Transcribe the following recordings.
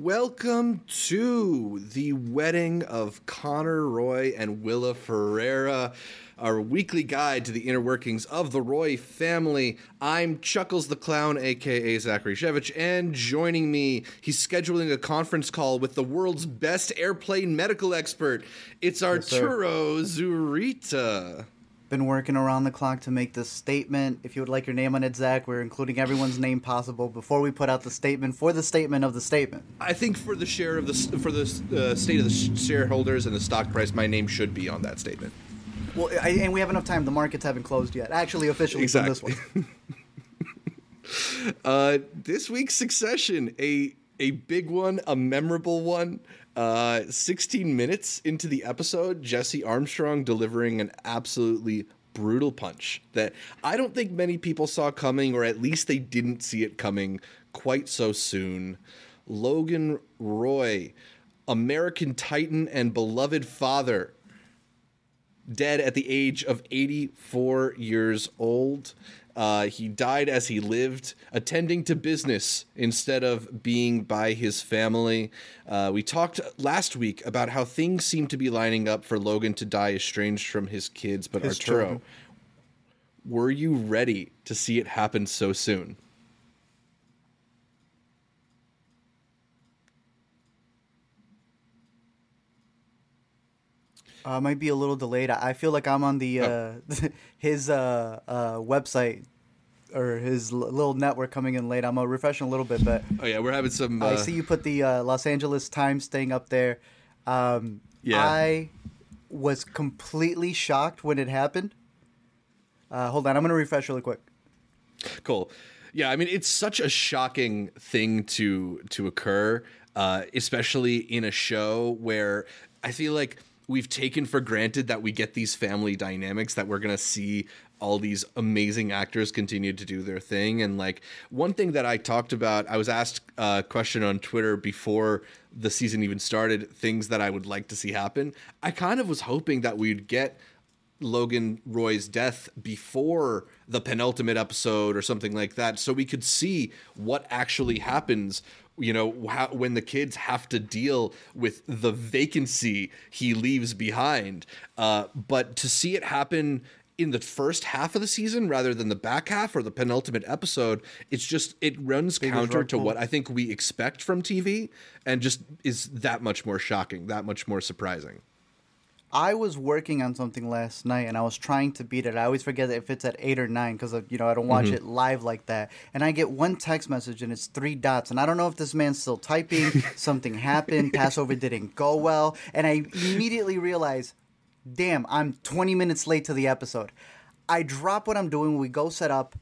Welcome to the wedding of Connor Roy and Willa Ferreira, our weekly guide to the inner workings of the Roy family. I'm Chuckles the Clown, aka Zachary Shevich, and joining me, he's scheduling a conference call with the world's best airplane medical expert. It's Arturo Zurita been working around the clock to make this statement. If you would like your name on it, Zach, we're including everyone's name possible before we put out the statement for the statement of the statement. I think for the share of the for the uh, state of the shareholders and the stock price, my name should be on that statement. Well, I, and we have enough time. The markets haven't closed yet. Actually, officially exactly. this one. uh, this week's Succession, a a big one, a memorable one. Uh, 16 minutes into the episode, Jesse Armstrong delivering an absolutely brutal punch that I don't think many people saw coming, or at least they didn't see it coming quite so soon. Logan Roy, American Titan and beloved father, dead at the age of 84 years old. Uh, he died as he lived, attending to business instead of being by his family. Uh, we talked last week about how things seem to be lining up for Logan to die estranged from his kids, but his Arturo, children. were you ready to see it happen so soon? Uh, might be a little delayed. I feel like I'm on the uh, his uh, uh, website or his little network coming in late. I'm gonna refresh a little bit, but oh yeah, we're having some. I uh, see you put the uh, Los Angeles Times thing up there. Um, yeah, I was completely shocked when it happened. hold on, I'm gonna refresh really quick. Cool. Yeah, I mean it's such a shocking thing to to occur, especially in a show where I feel like we've taken for granted that we get these family dynamics that we're going to see all these amazing actors continue to do their thing. And like one thing that i talked about i was asked a question on twitter before the season even started things that i would like to see happen. I kind of was hoping that we'd get Logan Roy's death before the penultimate episode or something like that so we could see what actually happens you know how, when the kids have to deal with the vacancy he leaves behind uh, but to see it happen in the first half of the season rather than the back half or the penultimate episode it's just it runs counter to what i think we expect from tv and just is that much more shocking that much more surprising I was working on something last night and I was trying to beat it. I always forget if it's at eight or nine because you know I don't watch mm-hmm. it live like that. And I get one text message and it's three dots, and I don't know if this man's still typing. something happened. Passover didn't go well, and I immediately realize, damn, I'm 20 minutes late to the episode. I drop what I'm doing. We go set up,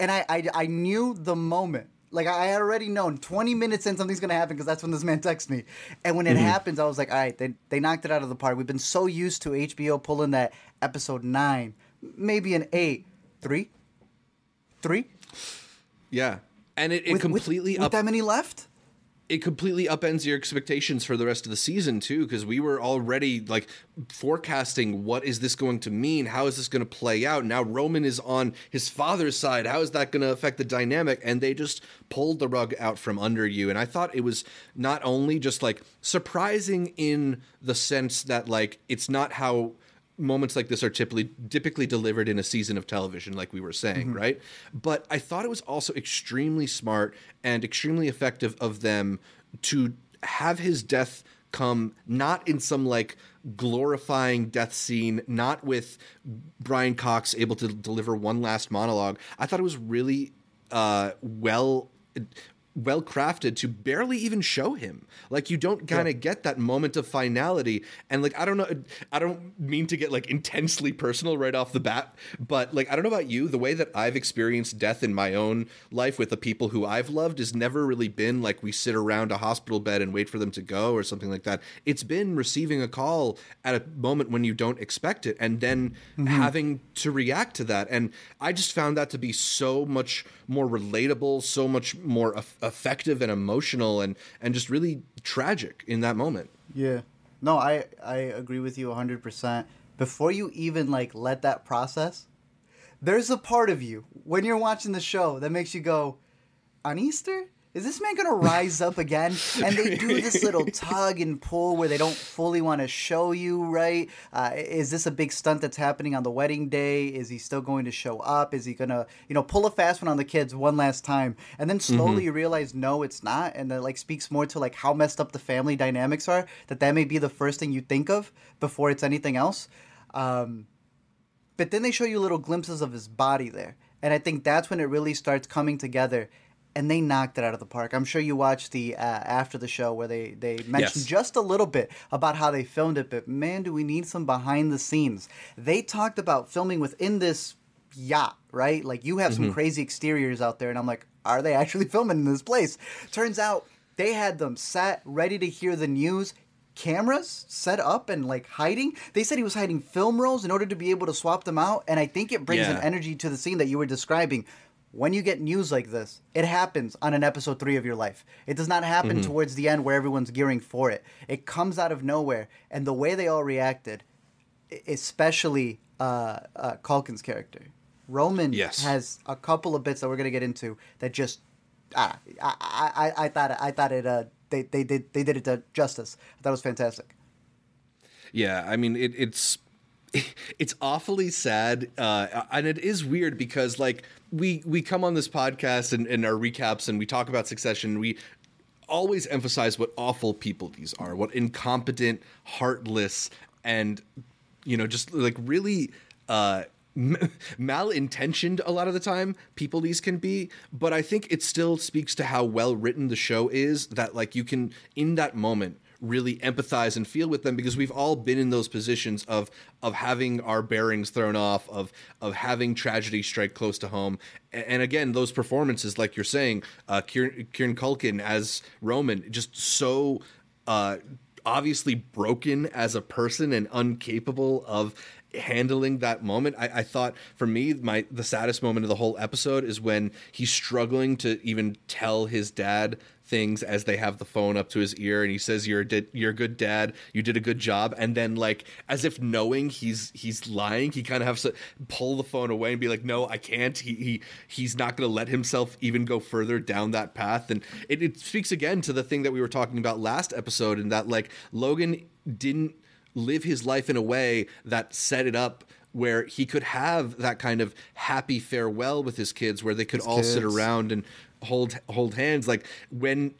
and I I, I knew the moment like I had already known 20 minutes in something's gonna happen because that's when this man texts me. And when it mm-hmm. happens, I was like, all right, they they knocked it out of the park. We've been so used to HBO pulling that episode nine, maybe an eight, three, three. Yeah, and it, it with, completely with, up- with that many left it completely upends your expectations for the rest of the season too because we were already like forecasting what is this going to mean? How is this going to play out? Now roman is on his father's side. How is that going to affect the dynamic? And they just pulled the rug out from under you. And i thought it was not only just like surprising in the sense that like it's not how moments like this are typically typically delivered in a season of television like we were saying mm-hmm. right but i thought it was also extremely smart and extremely effective of them to have his death come not in some like glorifying death scene not with brian cox able to deliver one last monologue i thought it was really uh, well well crafted to barely even show him. Like you don't kind of yeah. get that moment of finality. And like I don't know, I don't mean to get like intensely personal right off the bat, but like I don't know about you, the way that I've experienced death in my own life with the people who I've loved has never really been like we sit around a hospital bed and wait for them to go or something like that. It's been receiving a call at a moment when you don't expect it and then mm-hmm. having to react to that. And I just found that to be so much more relatable, so much more effective and emotional and and just really tragic in that moment. Yeah. No, I I agree with you 100%. Before you even like let that process, there's a part of you when you're watching the show that makes you go, "On Easter, is this man gonna rise up again? And they do this little tug and pull where they don't fully want to show you, right? Uh, is this a big stunt that's happening on the wedding day? Is he still going to show up? Is he gonna, you know, pull a fast one on the kids one last time? And then slowly mm-hmm. you realize, no, it's not. And that like speaks more to like how messed up the family dynamics are. That that may be the first thing you think of before it's anything else. Um, but then they show you little glimpses of his body there. And I think that's when it really starts coming together and they knocked it out of the park. I'm sure you watched the uh, after the show where they they mentioned yes. just a little bit about how they filmed it, but man, do we need some behind the scenes. They talked about filming within this yacht, right? Like you have mm-hmm. some crazy exteriors out there, and I'm like, are they actually filming in this place? Turns out they had them set ready to hear the news. Cameras set up and like hiding. They said he was hiding film rolls in order to be able to swap them out, and I think it brings yeah. an energy to the scene that you were describing when you get news like this, it happens on an episode three of your life. It does not happen mm-hmm. towards the end where everyone's gearing for it. It comes out of nowhere, and the way they all reacted, especially uh, uh, Culkin's character, Roman yes. has a couple of bits that we're gonna get into that just ah, I, I, I thought I thought it uh, they they did they did it to justice. I thought it was fantastic. Yeah, I mean it, it's it's awfully sad, uh, and it is weird because like we we come on this podcast and, and our recaps and we talk about Succession. We always emphasize what awful people these are, what incompetent, heartless, and you know just like really. Uh, malintentioned a lot of the time people these can be but i think it still speaks to how well written the show is that like you can in that moment really empathize and feel with them because we've all been in those positions of of having our bearings thrown off, of of having tragedy strike close to home. And, again, those performances, like you're saying, uh, Kieran, Kieran Culkin as Roman, just so. Uh, obviously broken as a person and incapable of handling that moment. I, I, thought for me, my the saddest moment of the whole episode is when he's struggling to even tell his dad things as they have the phone up to his ear and he says you're a di- you're a good dad. You did a good job. And then like as if knowing he's he's lying he kind of has to pull the phone away and be like no I can't. He, he he's not going to let himself even go further down that path. And it, it speaks again to the thing that we were talking about last episode and that like Logan didn't live his life in a way that set it up where he could have that kind of happy farewell with his kids where they could his all kids. sit around and hold hold hands like when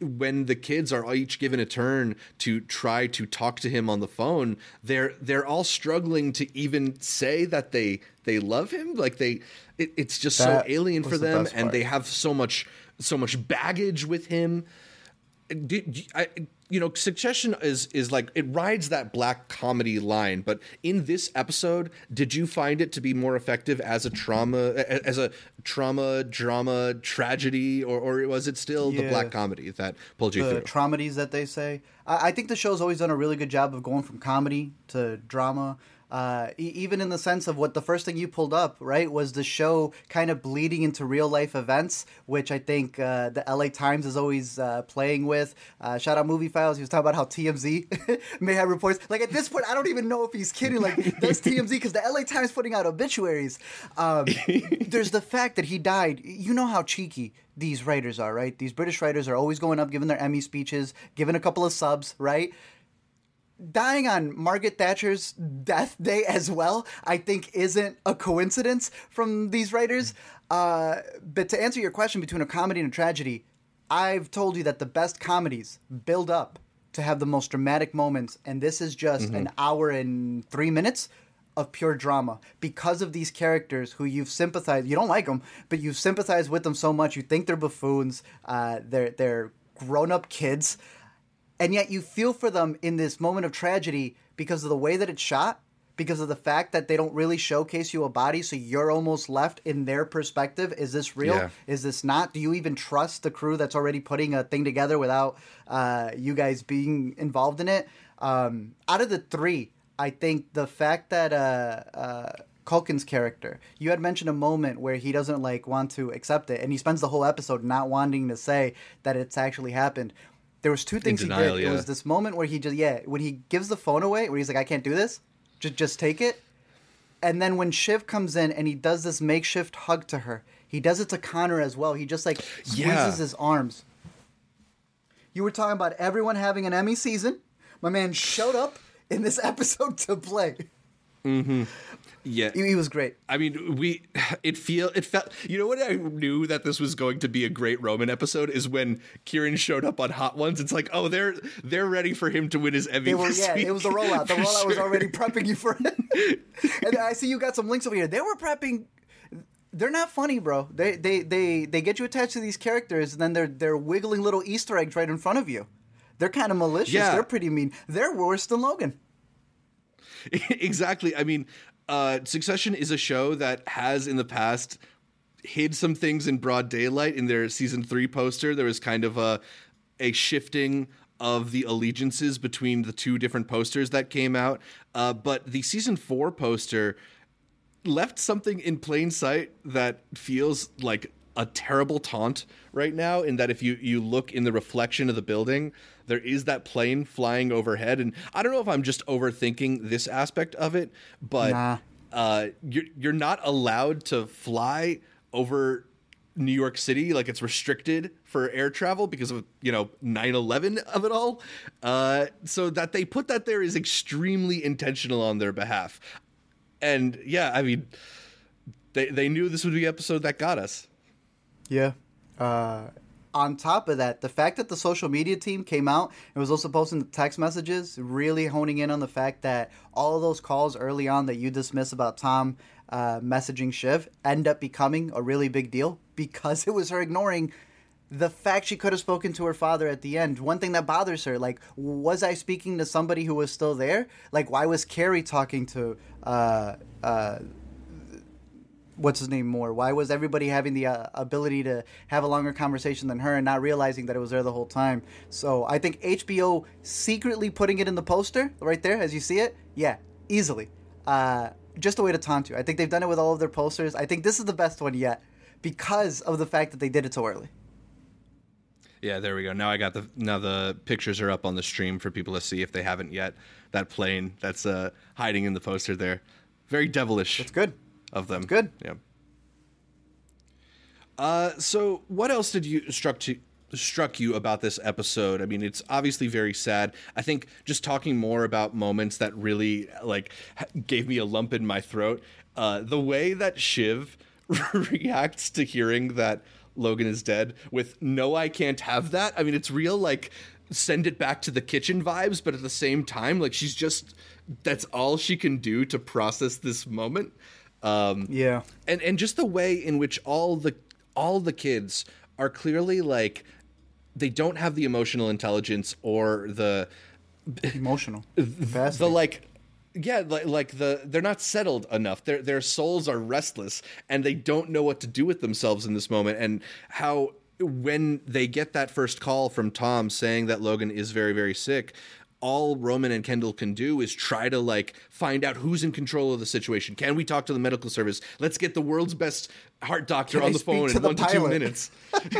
when the kids are each given a turn to try to talk to him on the phone they're they're all struggling to even say that they they love him. Like they it, it's just that so alien for them the and they have so much so much baggage with him. I, you know, Succession is is like it rides that black comedy line, but in this episode, did you find it to be more effective as a trauma as a trauma drama tragedy, or or was it still yeah. the black comedy that pulled you through? the through? Traumedies that they say. I, I think the show's always done a really good job of going from comedy to drama uh, e- even in the sense of what the first thing you pulled up, right, was the show kind of bleeding into real life events, which I think uh, the LA Times is always uh, playing with. Uh, shout out Movie Files. He was talking about how TMZ may have reports. Like at this point, I don't even know if he's kidding. Like that's TMZ because the LA Times putting out obituaries. Um, there's the fact that he died. You know how cheeky these writers are, right? These British writers are always going up, giving their Emmy speeches, giving a couple of subs, right? Dying on Margaret Thatcher's death day as well, I think isn't a coincidence from these writers. Uh, but to answer your question between a comedy and a tragedy, I've told you that the best comedies build up to have the most dramatic moments, and this is just mm-hmm. an hour and three minutes of pure drama because of these characters who you've sympathized. You don't like them, but you've sympathized with them so much. You think they're buffoons. Uh, they're they're grown up kids and yet you feel for them in this moment of tragedy because of the way that it's shot because of the fact that they don't really showcase you a body so you're almost left in their perspective is this real yeah. is this not do you even trust the crew that's already putting a thing together without uh, you guys being involved in it um, out of the three i think the fact that uh, uh, Culkin's character. You had mentioned a moment where he doesn't like want to accept it, and he spends the whole episode not wanting to say that it's actually happened. There was two things denial, he did. Yeah. It was this moment where he just yeah, when he gives the phone away, where he's like, "I can't do this, just just take it." And then when Shiv comes in and he does this makeshift hug to her, He does it to Connor as well. He just like squeezes Yeah. his arms. You were talking about everyone having an Emmy season. My man showed up in this episode to play. Mm-hmm. Yeah. He, he was great. I mean, we it feel it felt. You know what I knew that this was going to be a great Roman episode is when Kieran showed up on Hot Ones. It's like, oh, they're they're ready for him to win his Emmy. They were, yeah, week. it was the rollout. The rollout was already prepping you for it. and I see you got some links over here. They were prepping. They're not funny, bro. They they they they get you attached to these characters, and then they're they're wiggling little Easter eggs right in front of you. They're kind of malicious. Yeah. They're pretty mean. They're worse than Logan. exactly. I mean, uh, Succession is a show that has in the past hid some things in broad daylight. In their season three poster, there was kind of a a shifting of the allegiances between the two different posters that came out. Uh, but the season four poster left something in plain sight that feels like a terrible taunt right now in that if you you look in the reflection of the building there is that plane flying overhead and i don't know if i'm just overthinking this aspect of it but Nah. uh you're you're not allowed to fly over New York City like it's restricted for air travel because of you know 9/11 of it all uh so that they put that there is extremely intentional on their behalf and yeah, I mean, they they knew this would be the episode that got us. Yeah. Uh, on top of that, the fact that the social media team came out and was also posting the text messages, really honing in on the fact that all of those calls early on that you dismiss about Tom uh, messaging Shiv end up becoming a really big deal because it was her ignoring the fact she could have spoken to her father at the end. One thing that bothers her, like, was I speaking to somebody who was still there? Like, why was Kerry talking to uh, uh, what's his name more? Why was everybody having the uh, ability to have a longer conversation than her and not realizing that it was there the whole time? So I think HBO secretly putting it in the poster right there, as you see it, yeah, easily. Uh, just a way to taunt you. I think they've done it with all of their posters. I think this is the best one yet because of the fact that they did it so early. Yeah, there we go. Now I got the now the pictures are up on the stream for people to see if they haven't yet. That plane that's uh, hiding in the poster there, very devilish. It's good. Of them. good. Yeah. Uh, so what else did you struck to struck you about this episode? I mean, it's obviously very sad. I think just talking more about moments that really like gave me a lump in my throat. Uh, the way that Shiv reacts to hearing that Logan is dead with "No, I can't have that." I mean, it's real like send it back to the kitchen vibes, but at the same time, like she's just that's all she can do to process this moment. Um, Yeah. and and just the way in which all the all the kids are clearly like they don't have the emotional intelligence or the Emotional. the Capacity. like yeah like, like the they're not settled enough their their souls are restless and they don't know what to do with themselves in this moment and how when they get that first call from Tom saying that Logan is very very sick all Roman and Kendall can do is try to like find out who's in control of the situation. Can we talk to the medical service? Let's get the world's best heart doctor Can I on the phone in the one to two pilot? minutes.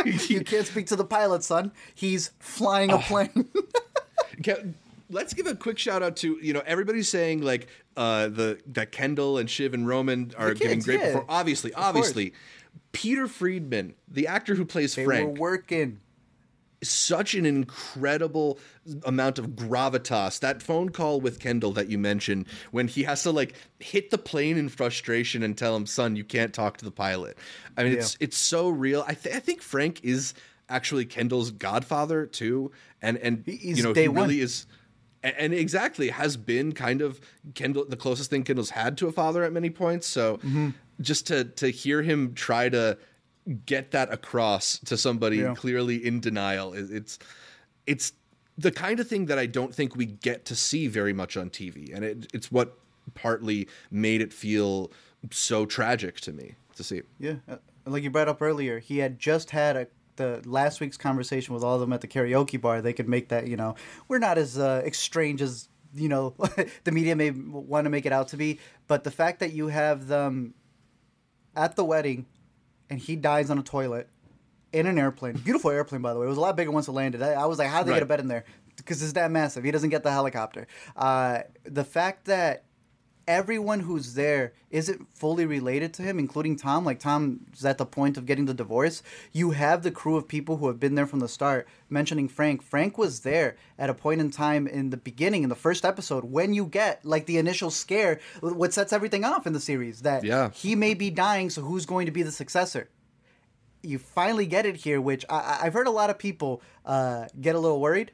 you can't speak to the pilot, son. He's flying a plane. Ke- Let's give a quick shout out to you know everybody's saying like uh, the that Kendall and Shiv and Roman are kids, giving great yeah. perform- Obviously, obviously, Peter Friedman, the actor who plays they Frank, were working. Such an incredible amount of gravitas. That phone call with Kendall that you mentioned, when he has to like hit the plane in frustration and tell him, "Son, you can't talk to the pilot." I mean, it's it's so real. I, th- I think Frank is actually Kendall's godfather too, and and he's you know he one. really is. And exactly has been kind of Kendall the closest thing Kendall's had to a father at many points. So Mm-hmm. just to to hear him try to get that across to somebody Yeah. clearly in denial it- it's it's the kind of thing that I don't think we get to see very much on TV and it, it's what partly made it feel so tragic to me to see Yeah, uh, like you brought up earlier, he had just had a the last week's conversation with all of them at the karaoke bar. They could make that, you know, we're not as uh, strange as you know the media may want to make it out to be. But the fact that you have them at the wedding, and he dies on a toilet in an airplane, beautiful airplane by the way. It was a lot bigger once it landed. I, I was like, how would they get a bed in there? Because it's that massive. He doesn't get the helicopter. Uh, the fact that everyone who's there isn't fully related to him, including Tom. Like Tom is at the point of getting the divorce. You have the crew of people who have been there from the start. Mentioning Frank, Frank was there at a point in time in the beginning, in the first episode, when you get like the initial scare, what sets everything off in the series that Yeah. he may be dying. So who's going to be the successor? You finally get it here, which I- I, I've heard a lot of people uh, get a little worried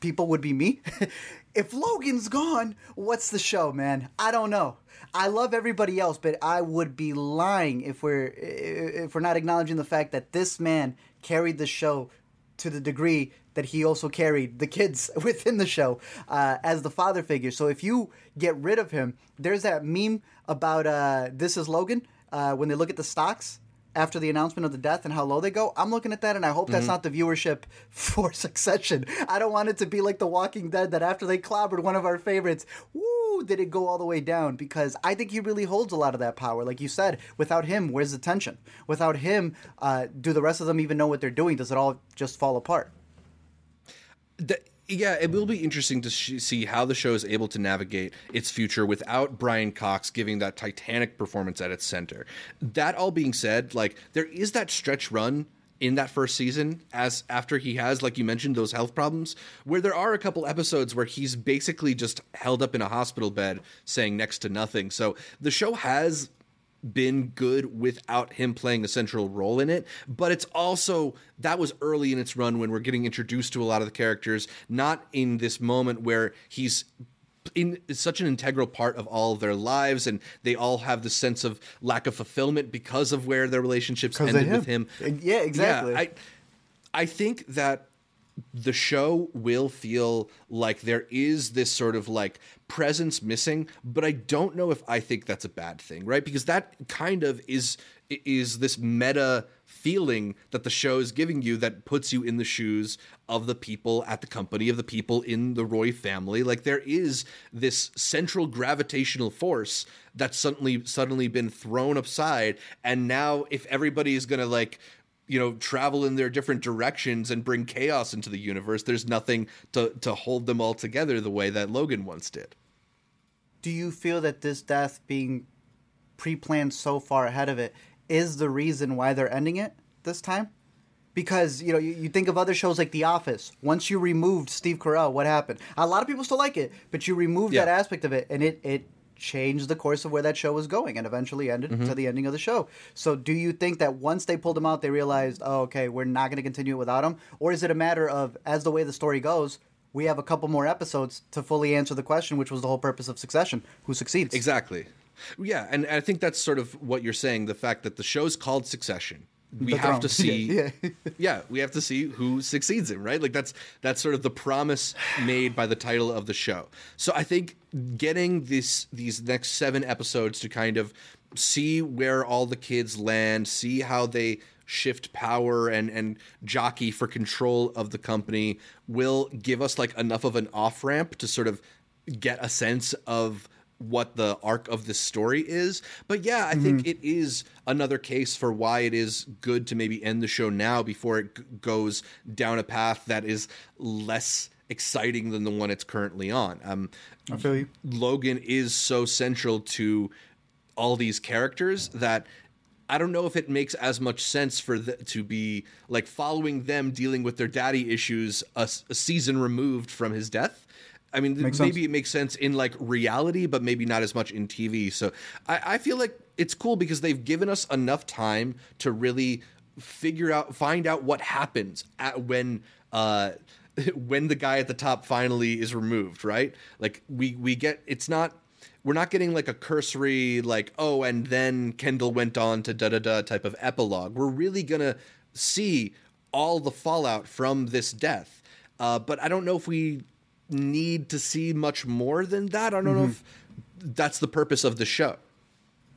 people would be me. if Logan's gone, what's the show, man? I don't know. I love everybody else, but I would be lying if we're if we're not acknowledging the fact that this man carried the show to the degree that he also carried the kids within the show uh, as the father figure. So if you get rid of him, there's that meme about uh, this is Logan uh, when they look at the stocks after the announcement of the death and how low they go. I'm looking at that and I hope that's not the viewership for Succession. I don't want it to be like The Walking Dead that after they clobbered one of our favorites, woo, did it go all the way down? Because I think he really holds a lot of that power. Like you said, without him, where's the tension? Without him, uh, do the rest of them even know what they're doing? Does it all just fall apart? The- yeah, it will be interesting to sh- see how the show is able to navigate its future without Brian Cox giving that titanic performance at its center. That all being said, like there is that stretch run in that first season as after he has like you mentioned those health problems where there are a couple episodes where he's basically just held up in a hospital bed saying next to nothing. So the show has been good without him playing a central role in it. But it's also that was early in its run when we're getting introduced to a lot of the characters, not in this moment where he's in such an integral part of all of their lives and they all have this sense of lack of fulfillment because of where their relationships ended with him. him. Yeah, exactly. Yeah, I I think that the show will feel like there is this sort of like presence missing, but I don't know if I think that's a bad thing, right? Because that kind of is is this meta feeling that the show is giving you that puts you in the shoes of the people at the company of the people in the Roy family. Like there is this central gravitational force that's suddenly suddenly been thrown aside and now if everybody is going to like you know travel in their different directions and bring chaos into the universe there's nothing to to hold them all together the way that Logan once did do you feel that this death being pre-planned so far ahead of it is the reason why they're ending it this time? Because you know you, you think of other shows like The Office. Once you removed Steve Carell, what happened? A lot of people still like it, but you removed that aspect of it, and it it changed the course of where that show was going, and eventually ended mm-hmm. to the ending of the show. So, do you think that once they pulled him out, they realized, oh, okay, we're not going to continue it without him, or is it a matter of as the way the story goes? We have a couple more episodes to fully answer the question, which was the whole purpose of Succession: who succeeds. exactly yeah and I think that's sort of what you're saying the fact that the show's called Succession we have to see Yeah, yeah we have to see who succeeds him right? Like that's that's sort of the promise made by the title of the show. So i think getting this these next seven episodes to kind of see where all the kids land see how they shift power and and jockey for control of the company will give us like enough of an off ramp to sort of get a sense of what the arc of this story is. But yeah, I think it is another case for why it is good to maybe end the show now before it g- goes down a path that is less exciting than the one it's currently on. Um, I feel you. Logan is so central to all these characters that I don't know if it makes as much sense for the, to be like following them dealing with their daddy issues a season removed from his death. I mean, Makes maybe sense. it makes sense in like reality, but maybe not as much in TV. So I, I feel like it's cool because they've given us enough time to really figure out, find out what happens at when. Uh, when the guy at the top finally is removed, right? Like we we get it's not we're not getting like a cursory like oh and then Kendall went on to da da da type of epilogue. We're really gonna see all the fallout from this death. Uh, but I don't know if we need to see much more than that. I don't know if that's the purpose of the show.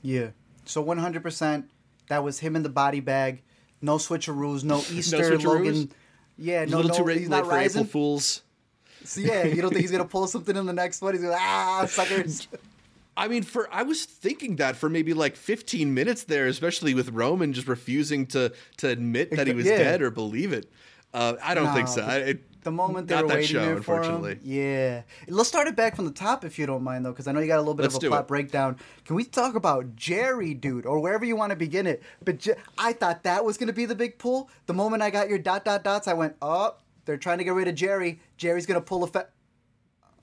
Yeah. So 100%, that was him in the body bag. No switcheroos, no Easter switcheroos? Logan. Yeah, a no, little no, too late not for April. Fools. So, yeah, you don't think he's gonna pull something in the next one? He's gonna ah suckers. I mean, for I was thinking that for maybe like 15 minutes there, especially with Roman just refusing to to admit that he was Yeah. dead or believe it. Uh, I don't think so. I, it, the moment they Not were that waiting show, there for him. unfortunately. Yeah, let's start it back from the top if you don't mind, though, because I know you got a little bit Let's of a plot it. breakdown. Can we talk about Gerri, dude, or wherever you want to begin it? But Je- I thought that was going to be the big pull. The moment I got your dot dot dots, I went, oh, they're trying to get rid of Gerri. Gerri's going to pull a fa-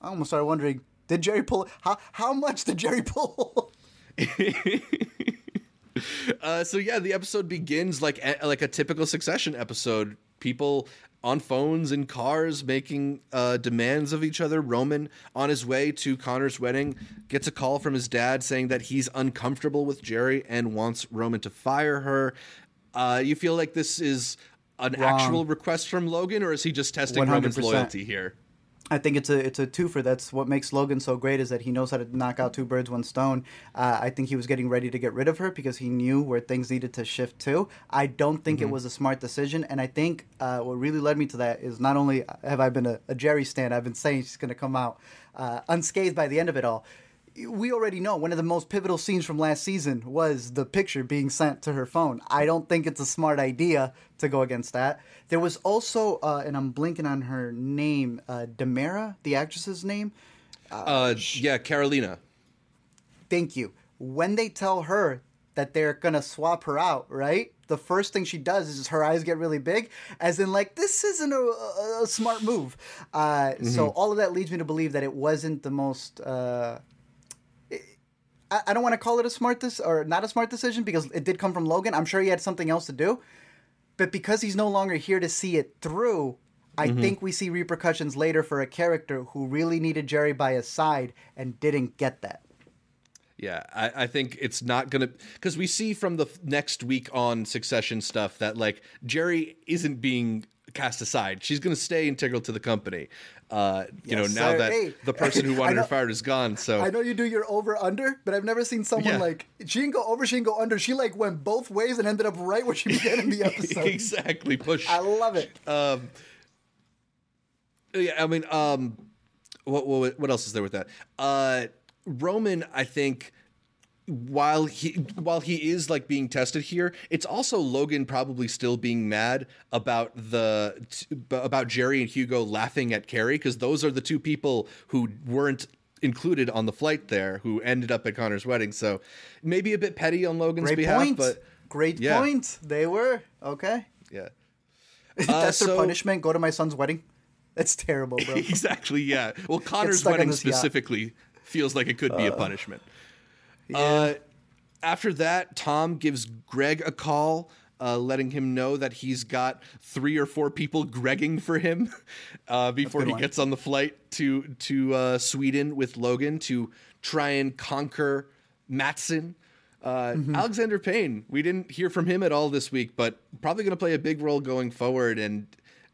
I almost started wondering, did Gerri pull? How how much did Gerri pull? Uh, so yeah, the episode begins like a, like a typical Succession episode. People on phones in cars making uh, demands of each other. Roman on his way to Connor's wedding gets a call from his dad saying that he's uncomfortable with Gerri and wants Roman to fire her. Uh, you feel like this is an Wrong. actual request from Logan, or is he just testing Roman's 100%. loyalty here? I think it's a it's a twofer. That's what makes Logan so great is that he knows how to knock out two birds, one stone. Uh, I think he was getting ready to get rid of her because he knew where things needed to shift to. I don't think it was a smart decision, and I think uh, what really led me to that is not only have I been a, a Gerri stand, I've been saying she's going to come out uh, unscathed by the end of it all. We already know one of the most pivotal scenes from last season was the picture being sent to her phone. I don't think it's a smart idea to go against that. There was also, uh, and I'm blinking on her name, uh, Demara, the actress's name. Uh, yeah, Karolina. Thank you. When they tell her that they're gonna swap her out, right? The first thing she does is her eyes get really big, as in like this isn't a, a, a smart move. Uh, So all of that leads me to believe that it wasn't the most. Uh, I, I don't want to call it a smart this or not a smart decision because it did come from Logan. I'm sure he had something else to do, but because he's no longer here to see it through, I mm-hmm. think we see repercussions later for a character who really needed Gerri by his side and didn't get that. Yeah, I, I think it's not gonna because we see from the next week on Succession stuff that like Gerri isn't being cast aside. She's gonna stay integral to the company. Uh, you Yes, know, now sir. that Hey, the person who wanted know- her fired is gone. So I know you do your over under, but I've never seen someone Yeah. like she didn't go over, she didn't go under. She like went both ways and ended up right where she began in the episode. exactly push. I love it. Um, yeah, I mean, um, what, what what else is there with that? Uh, Roman, I think, while he while he is like being tested here, it's also Logan probably still being mad about the t- about Gerri and Hugo laughing at Kerry because those are the two people who weren't included on the flight there who ended up at Connor's wedding. So maybe a bit petty on Logan's Great behalf, point. but Great yeah. point. They were okay. yeah. That's uh, so- their punishment. Go to my son's wedding. That's terrible, bro. exactly yeah well connor's wedding this yacht. specifically feels like it could be a uh, punishment uh, after that tom gives greg a call uh, letting him know that he's got three or four people gregging for him uh, before he one. gets on the flight to to uh, Sweden with Logan to try and conquer Matsson. Uh, Mm-hmm. Alexander Payne, we didn't hear from him at all this week, but probably going to play a big role going forward. And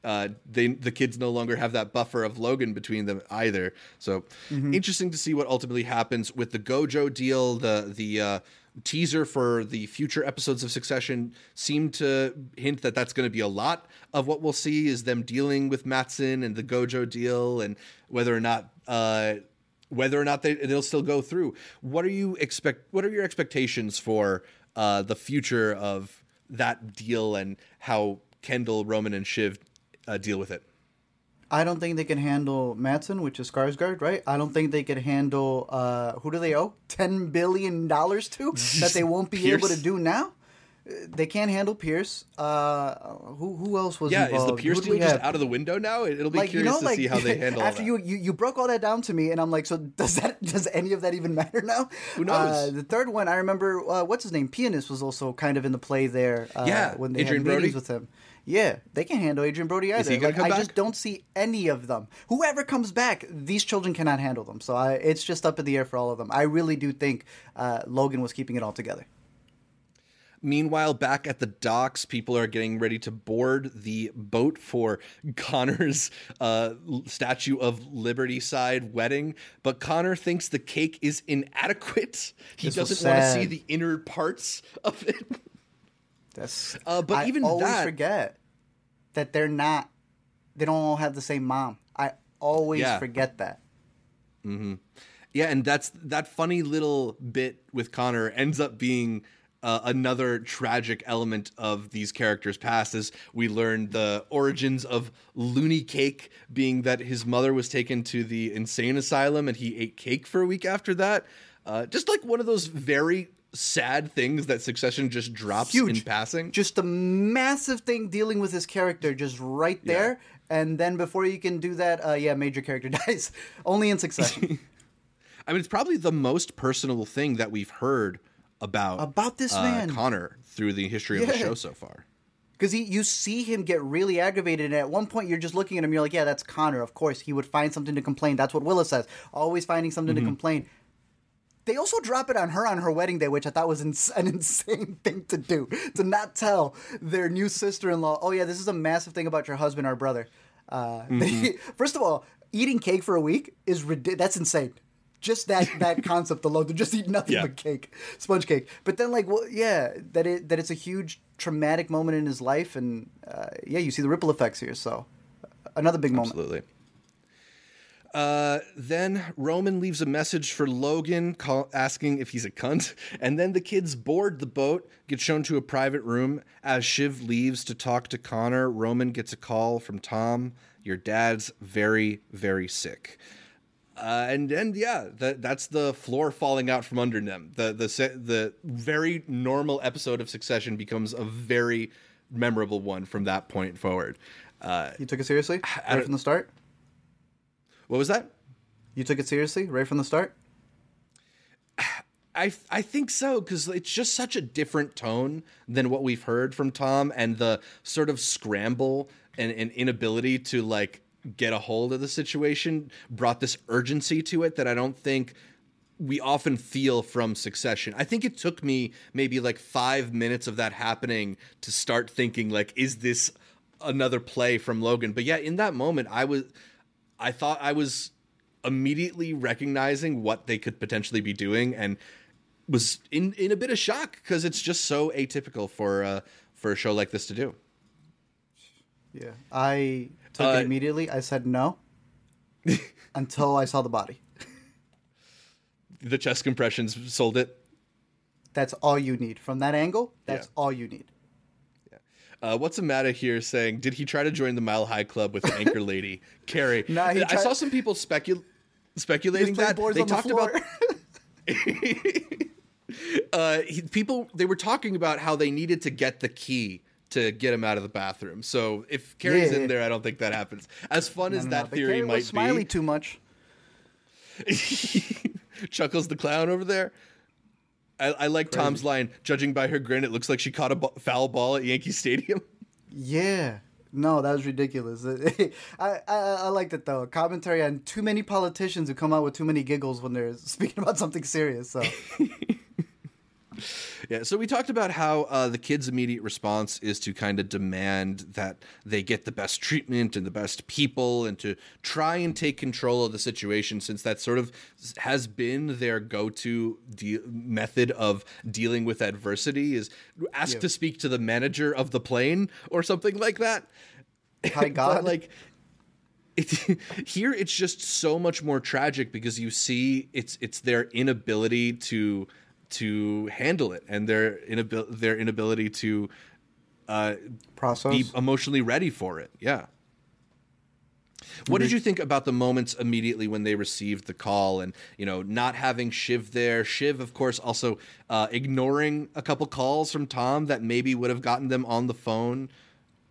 uh, they the kids no longer have that buffer of Logan between them either. So Mm-hmm. interesting to see what ultimately happens with the Gojo deal. The the uh, teaser for the future episodes of Succession seemed to hint that that's going to be a lot of what we'll see is them dealing with Matsson and the Gojo deal and whether or not. Uh, whether or not they, they'll still go through. What are you expect? What are your expectations for uh, the future of that deal and how Kendall, Roman, and Shiv uh, deal with it? I don't think they can handle Matsson, which is Skarsgård, right? I don't think they can handle uh, who do they owe ten billion dollars to that they won't be able to do now. They can't handle Pierce. Uh, who who else was Yeah, is the Pierce deal just have? out of the window now? It- It'll be like you curious know, to like see how they handle after that. you, you you broke all that down to me, and I'm like, so does that does any of that even matter now? Who knows? Uh, the third one, I remember, uh, what's his name? Pianist was also kind of in the play there. Uh, Yeah, when they Adrien had meetings Brody. with him. Yeah, they can't handle Adrien Brody either. he gonna Like, I back? just don't see any of them. Whoever comes back, these children cannot handle them. So I, it's just up in the air for all of them. I really do think uh, Logan was keeping it all together. Meanwhile, back at the docks, people are getting ready to board the boat for Connor's uh, Statue of Liberty side wedding. But Connor thinks the cake is inadequate. He This doesn't want to see the inner parts of it. That's Uh, but I even always that- forget that they're not. They don't all have the same mom. I always Yeah. forget that. Yeah, and that's that funny little bit with Connor ends up being uh, another tragic element of these characters' past as we learn the origins of Looney Cake, being that his mother was taken to the insane asylum and he ate cake for a week after that. Uh, just like one of those very sad things that Succession just drops Huge. in passing. Just a massive thing dealing with his character, just right there. And then before you can do that, uh, yeah, major character dies. Only in succession. I mean, it's probably the most personal thing that we've heard about About this uh, man. Connor through the history of the show so far. Because you see him get really aggravated, and at one point you're just looking at him, you're like, yeah, that's Connor. Of course, he would find something to complain. That's what Willa says. Always finding something Mm-hmm. to complain. They also drop it on her on her wedding day, which I thought was ins- an insane thing to do. To not tell their new sister in law, oh, yeah, this is a massive thing about your husband or brother. Uh, they- first of all, eating cake for a week is ridiculous. That's insane. Just that that concept alone to just eat nothing Yeah. but cake, sponge cake. But then, like, well, yeah, that it that it's a huge traumatic moment in his life, and uh, yeah, you see the ripple effects here. So, another big moment. Absolutely. Uh, then Roman leaves a message for Logan, call, asking if he's a cunt, and then the kids board the boat, get shown to a private room. As Shiv leaves to talk to Connor, Roman gets a call from Tom. Your dad's very, very sick. Uh, and and yeah, that that's the floor falling out from under them. The the the very normal episode of Succession becomes a very memorable one from that point forward. Uh, You took it seriously right from the start. What was that? You took it seriously right from the start. I I think so because it's just such a different tone than what we've heard from Tom, and the sort of scramble and, and inability to like get a hold of the situation brought this urgency to it that I don't think we often feel from Succession. I think it took me maybe like five minutes of that happening to start thinking like, is this another play from Logan? But yeah, in that moment, I was, I thought I was immediately recognizing what they could potentially be doing and was in in a bit of shock because it's just so atypical for uh for a show like this to do. Yeah, I took Uh, it immediately. I said no until I saw the body. The chest compressions sold it. That's all you need from that angle. That's Yeah. all you need. Uh, what's the matter here? Saying, did he try to join the Mile High Club with the anchor lady Kerry? Nah, I saw some people specul- speculating that they the talked floor. about uh, he, people. They were talking about how they needed to get the key to get him out of the bathroom. So if Kerry's Yeah. in there, I don't think that happens. As fun as No, no, no, that but theory Kerry was might Smiley be, too much. Chuckles the clown over there. I, I like Tom's line. Judging by her grin, it looks like she caught a foul ball at Yankee Stadium. Yeah. No, that was ridiculous. I, I I liked it though. Commentary on too many politicians who come out with too many giggles when they're speaking about something serious. So Yeah, so we talked about how uh, the kids' immediate response is to kind of demand that they get the best treatment and the best people and to try and take control of the situation since that sort of has been their go-to de- method of dealing with adversity is ask Yeah. to speak to the manager of the plane or something like that. Hi, But, God. like it, here it's just so much more tragic because you see it's it's their inability to to handle it and their inabil- their inability to uh, process. be emotionally ready for it. Yeah. What did you think about the moments immediately when they received the call and, you know, not having Shiv there? Shiv, of course, also uh, ignoring a couple calls from Tom that maybe would have gotten them on the phone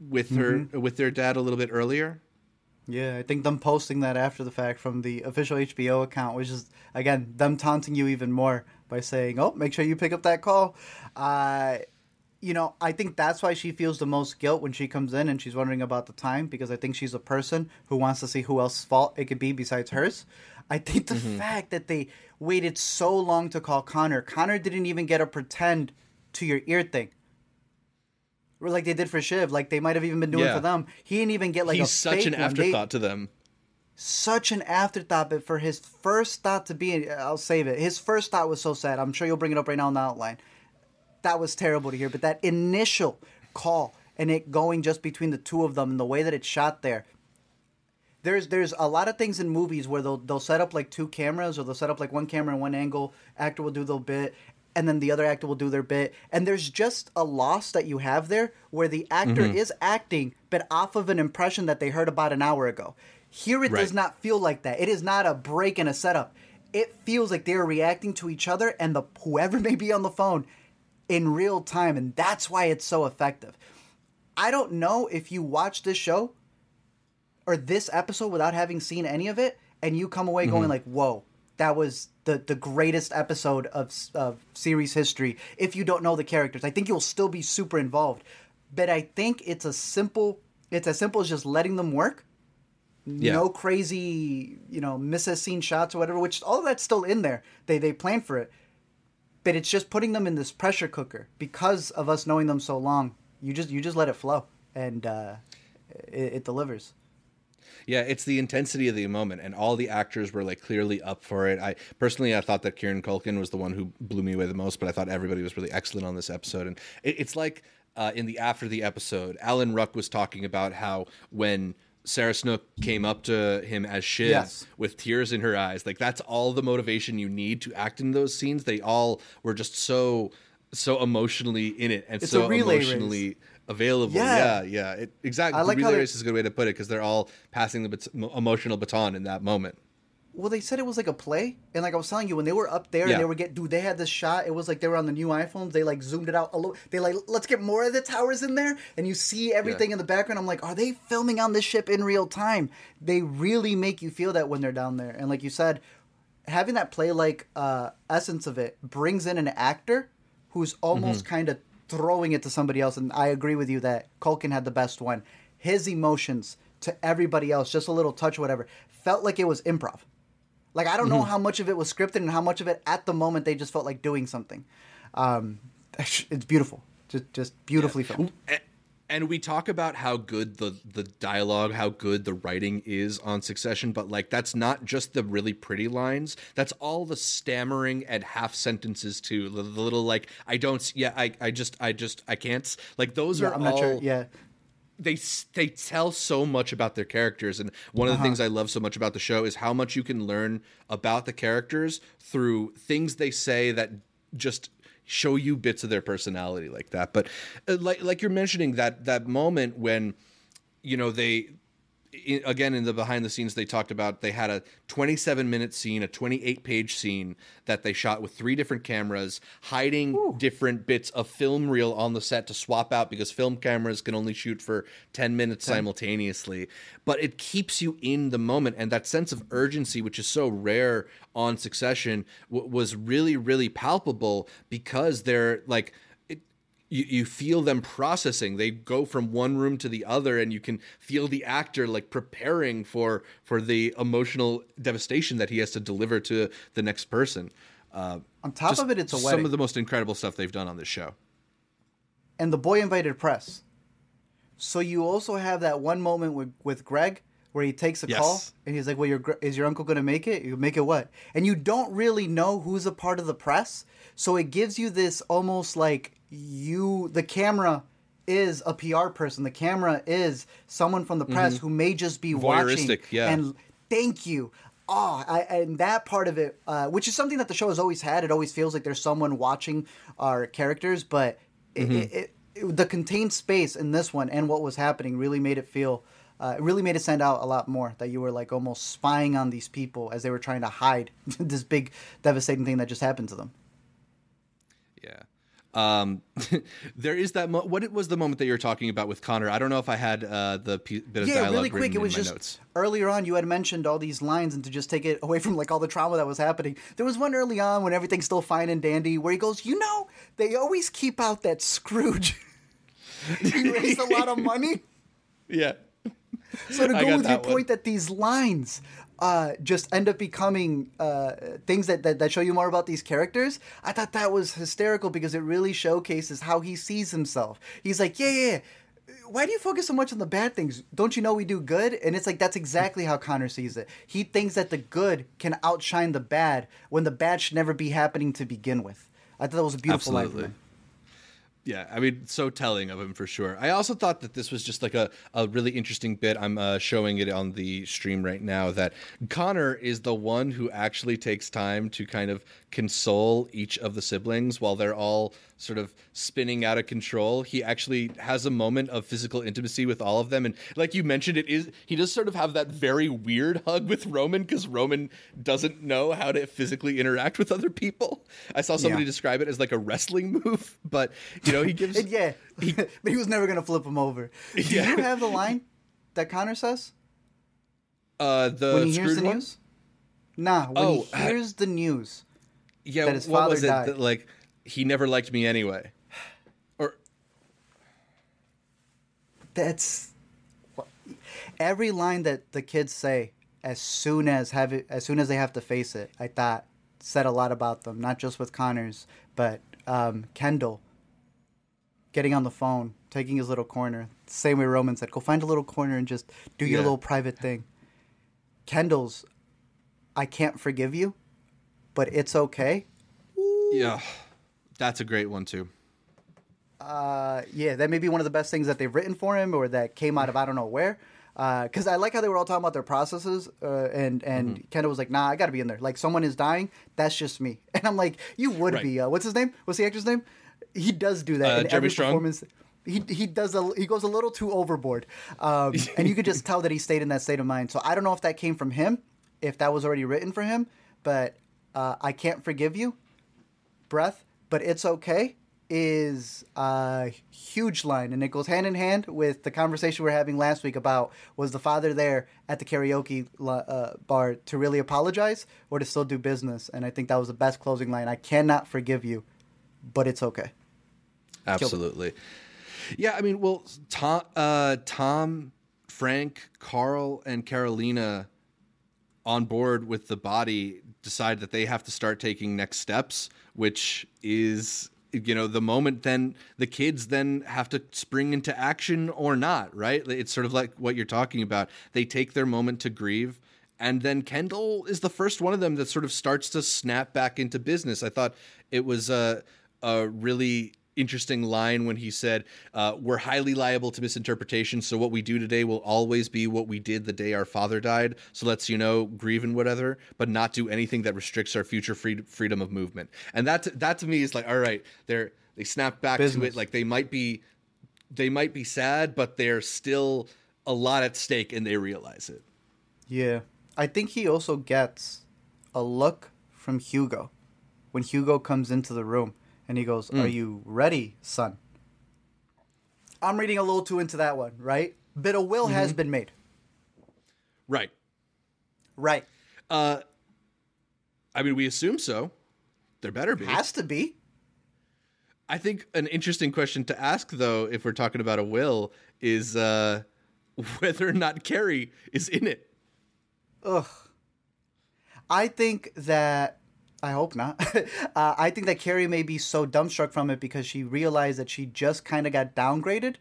with her with their dad a little bit earlier. Yeah, I think them posting that after the fact from the official HBO account was just again them taunting you even more by saying, "Oh, make sure you pick up that call." Uh, you know, I think that's why she feels the most guilt when she comes in and she's wondering about the time because I think she's a person who wants to see who else's fault it could be besides hers. I think the fact that they waited so long to call Connor, Connor didn't even get a pretend to your ear thing. Or Like they did for Shiv, like they might have even been doing Yeah. for them. He didn't even get like a. He's such an one. They- afterthought to them. Such an afterthought, but for his first thought to be, I'll save it. His first thought was so sad. I'm sure you'll bring it up right now in the outline. That was terrible to hear, but that initial call and it going just between the two of them and the way that it's shot there. There's there's a lot of things in movies where they'll they'll set up like two cameras or they'll set up like one camera and one angle. Actor will do their bit, and then the other actor will do their bit. And there's just a loss that you have there where the actor Mm-hmm. is acting, but off of an impression that they heard about an hour ago. Here it does not feel like that. It is not a break in a setup. It feels like they're reacting to each other and the whoever may be on the phone in real time, and that's why it's so effective. I don't know if you watch this show or this episode without having seen any of it, and you come away going mm-hmm. like, "Whoa, that was the the greatest episode of of series history." If you don't know the characters, I think you'll still be super involved. But I think it's a simple. It's as simple as just letting them work. Yeah. No crazy, you know, miss a scene shots or whatever. Which all that's still in there. They they plan for it, but it's just putting them in this pressure cooker because of us knowing them so long. You just you just let it flow, and uh, it, it delivers. Yeah, it's the intensity of the moment, and all the actors were like clearly up for it. I personally, I thought that Kieran Culkin was the one who blew me away the most, but I thought everybody was really excellent on this episode. And it, it's like uh, in the after the episode, Alan Ruck was talking about how when Sarah Snook came up to him as Shiv Yes. with tears in her eyes, like that's all the motivation you need to act in those scenes. They all were just so so emotionally in it and It's so relay race. emotionally available. Yeah. Yeah, yeah. It, exactly. I like the relay race is a good way to put it because they're all passing the bat- emotional baton in that moment. Well, they said it was like a play, and like I was telling you, when they were up there Yeah. and they were get, dude, they had this shot. It was like they were on the new iPhones. They like zoomed it out a little. They like, let's get more of the towers in there, and you see everything Yeah. in the background. I'm like, are they filming on this ship in real time? They really make you feel that when they're down there, and like you said, having that play like uh, essence of it brings in an actor who's almost Mm-hmm. kind of throwing it to somebody else. And I agree with you that Culkin had the best one. His emotions to everybody else, just a little touch, whatever, felt like it was improv. Like I don't know Mm-hmm. how much of it was scripted and how much of it at the moment they just felt like doing something. Um, it's beautiful, just just beautifully filmed. A- And we talk about how good the the dialogue, how good the writing is on Succession, but like that's not just the really pretty lines. That's all the stammering and half sentences too. The, the little like I don't, yeah, I I just I just I can't. Like those Yeah, are I'm all not sure. Yeah, they they tell so much about their characters and one of Uh-huh. the things i love so much about the show is how much you can learn about the characters through things they say that just show you bits of their personality like that but uh, like like you're mentioning that that moment when you know they again in the behind the scenes they talked about they had a 27 minute scene a 28 page scene that they shot with three different cameras hiding different bits of film reel on the set to swap out because film cameras can only shoot for 10 minutes simultaneously. But it keeps you in the moment and that sense of urgency which is so rare on succession w- was really really palpable because they're like you, you feel them processing they go from one room to the other and you can feel the actor like preparing for for the emotional devastation that he has to deliver to the next person uh, on top of it, it's a some of the most incredible stuff they've done on this show and the boy invited press. So you also have that one moment with with Greg where he takes a Yes. call and he's like, "Well, your is your uncle going to make it? You make it what?" And you don't really know who's a part of the press, so it gives you this almost like you the camera is a PR person. The camera is someone from the press who may just be watching. Yeah. And thank you. Oh, I, and that part of it, uh, which is something that the show has always had. It always feels like there's someone watching our characters, but it, it, it, it- the contained space in this one and what was happening really made it feel. Uh, it really made it stand out a lot more that you were like almost spying on these people as they were trying to hide this big devastating thing that just happened to them. Yeah um there is that mo- what it was the moment that you're talking about with connor i don't know if i had uh the p- bit of yeah, dialogue really quick. It was just notes earlier on. You had mentioned all these lines, and to just take it away from like all the trauma that was happening. There was one early on when everything's still fine and dandy, where he goes, "You know, they always keep out that Scrooge. he raised a lot of money, yeah so to go with your point that these lines." Uh, just end up becoming uh, things that, that, that show you more about these characters. I thought that was hysterical because it really showcases how he sees himself. He's like, yeah, yeah, yeah why do you focus so much on the bad things? Don't you know we do good? And it's like that's exactly how Connor sees it. He thinks that the good can outshine the bad when the bad should never be happening to begin with. I thought that was a beautiful line. Absolutely. him. Yeah, I mean, so telling of him for sure. I also thought that this was just like a, a really interesting bit. I'm uh, showing it on the stream right now that Connor is the one who actually takes time to kind of console each of the siblings while they're all sort of spinning out of control. He actually has a moment of physical intimacy with all of them. And like you mentioned, it is, he does sort of have that very weird hug with Roman because Roman doesn't know how to physically interact with other people. I saw somebody Yeah. describe it as like a wrestling move, but you know, he gives. Yeah, but he was never gonna flip him over. Do Yeah. you have the line that Connor says Uh, the when he hears the one? news? Nah, when Oh, he hears the news. Yeah, that his what father was it? died. That, like he never liked me anyway, or That's every line that the kids say as soon as have it, as soon as they have to face it. I thought said a lot about them, not just with Connors, but um, Kendall getting on the phone, taking his little corner. Same way Roman said, "Go find a little corner and just do your Yeah. little private thing." Kendall's, I can't forgive you, but it's okay. yeah, that's a great one too. uh, yeah, that may be one of the best things that they've written for him, or that came out of I don't know where. Because I like how they were all talking about their processes, uh, and and Mm-hmm. Kendall was like, "Nah, I got to be in there. Like someone is dying, that's just me." And I'm like, "You would Right. be." Uh, what's his name? What's the actor's name? He does do that Uh, in Jeremy every Strong? performance. He he does a he goes a little too overboard, um, and you could just tell that he stayed in that state of mind. So I don't know if that came from him, if that was already written for him, but uh, I can't forgive you breath, but it's okay is a huge line, and it goes hand in hand with the conversation we are having last week about was the father there at the karaoke uh, bar to really apologize or to still do business? And I think that was the best closing line. I cannot forgive you, but it's okay. Absolutely. Yeah, I mean, well, Tom, uh, Tom, Frank, Carl, and Karolina on board with the body decide that they have to start taking next steps, which is you know the moment then the kids then have to spring into action or not right it's sort of like what you're talking about they take their moment to grieve and then Kendall is the first one of them that sort of starts to snap back into business. I thought it was a, a really interesting line when he said, uh, "We're highly liable to misinterpretation, so what we do today will always be what we did the day our father died. So let's you know grieve and whatever, but not do anything that restricts our future free- freedom of movement." And that that to me is like, all right, they're they snap back to it. Like they might be they might be sad, but they're still a lot at stake, and they realize it. Yeah. I think he also gets a look from Hugo when Hugo comes into the room and he goes, Are you ready, son? I'm reading a little too into that one, right? Bit of will has been made. Right. Right. Uh, I mean, we assume so. There better be. Has to be. I think an interesting question to ask, though, if we're talking about a will, is uh, whether or not Kerry is in it. Ugh. I think that I hope not. uh, I think that Kerry may be so dumbstruck from it because she realized that she just kind of got downgraded,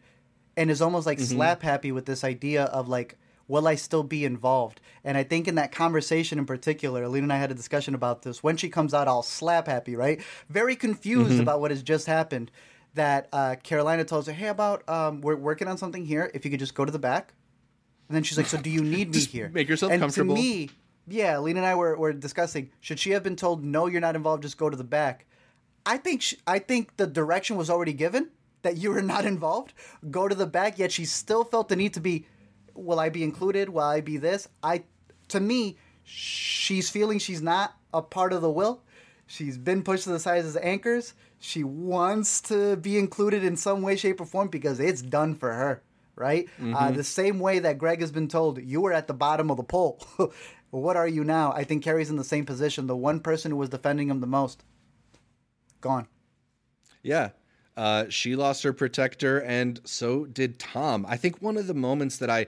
and is almost like slap happy with this idea of like, will I still be involved? And I think in that conversation in particular, Lena and I had a discussion about this. When she comes out, all slap happy, right? Very confused about what has just happened. That uh, Karolina tells her, "Hey, about um, we're working on something here. If you could just go to the back." And then she's like, "So do you need me here?" make yourself and comfortable. To me, yeah, Lena and I were, were discussing. Should she have been told, "No, you're not involved. Just go to the back"? I think sh I think the direction was already given that you were not involved. Go to the back. Yet she still felt the need to be. Will I be included? Will I be this? I, to me, she's feeling she's not a part of the will. She's been pushed to the side as anchors. She wants to be included in some way, shape, or form because it's done for her, right? Uh, the same way that Greg has been told, you were at the bottom of the pole. what are you now? I think Kerry's in the same position. The one person who was defending him the most, gone. Yeah. Uh, she lost her protector, and so did Tom. I think one of the moments that I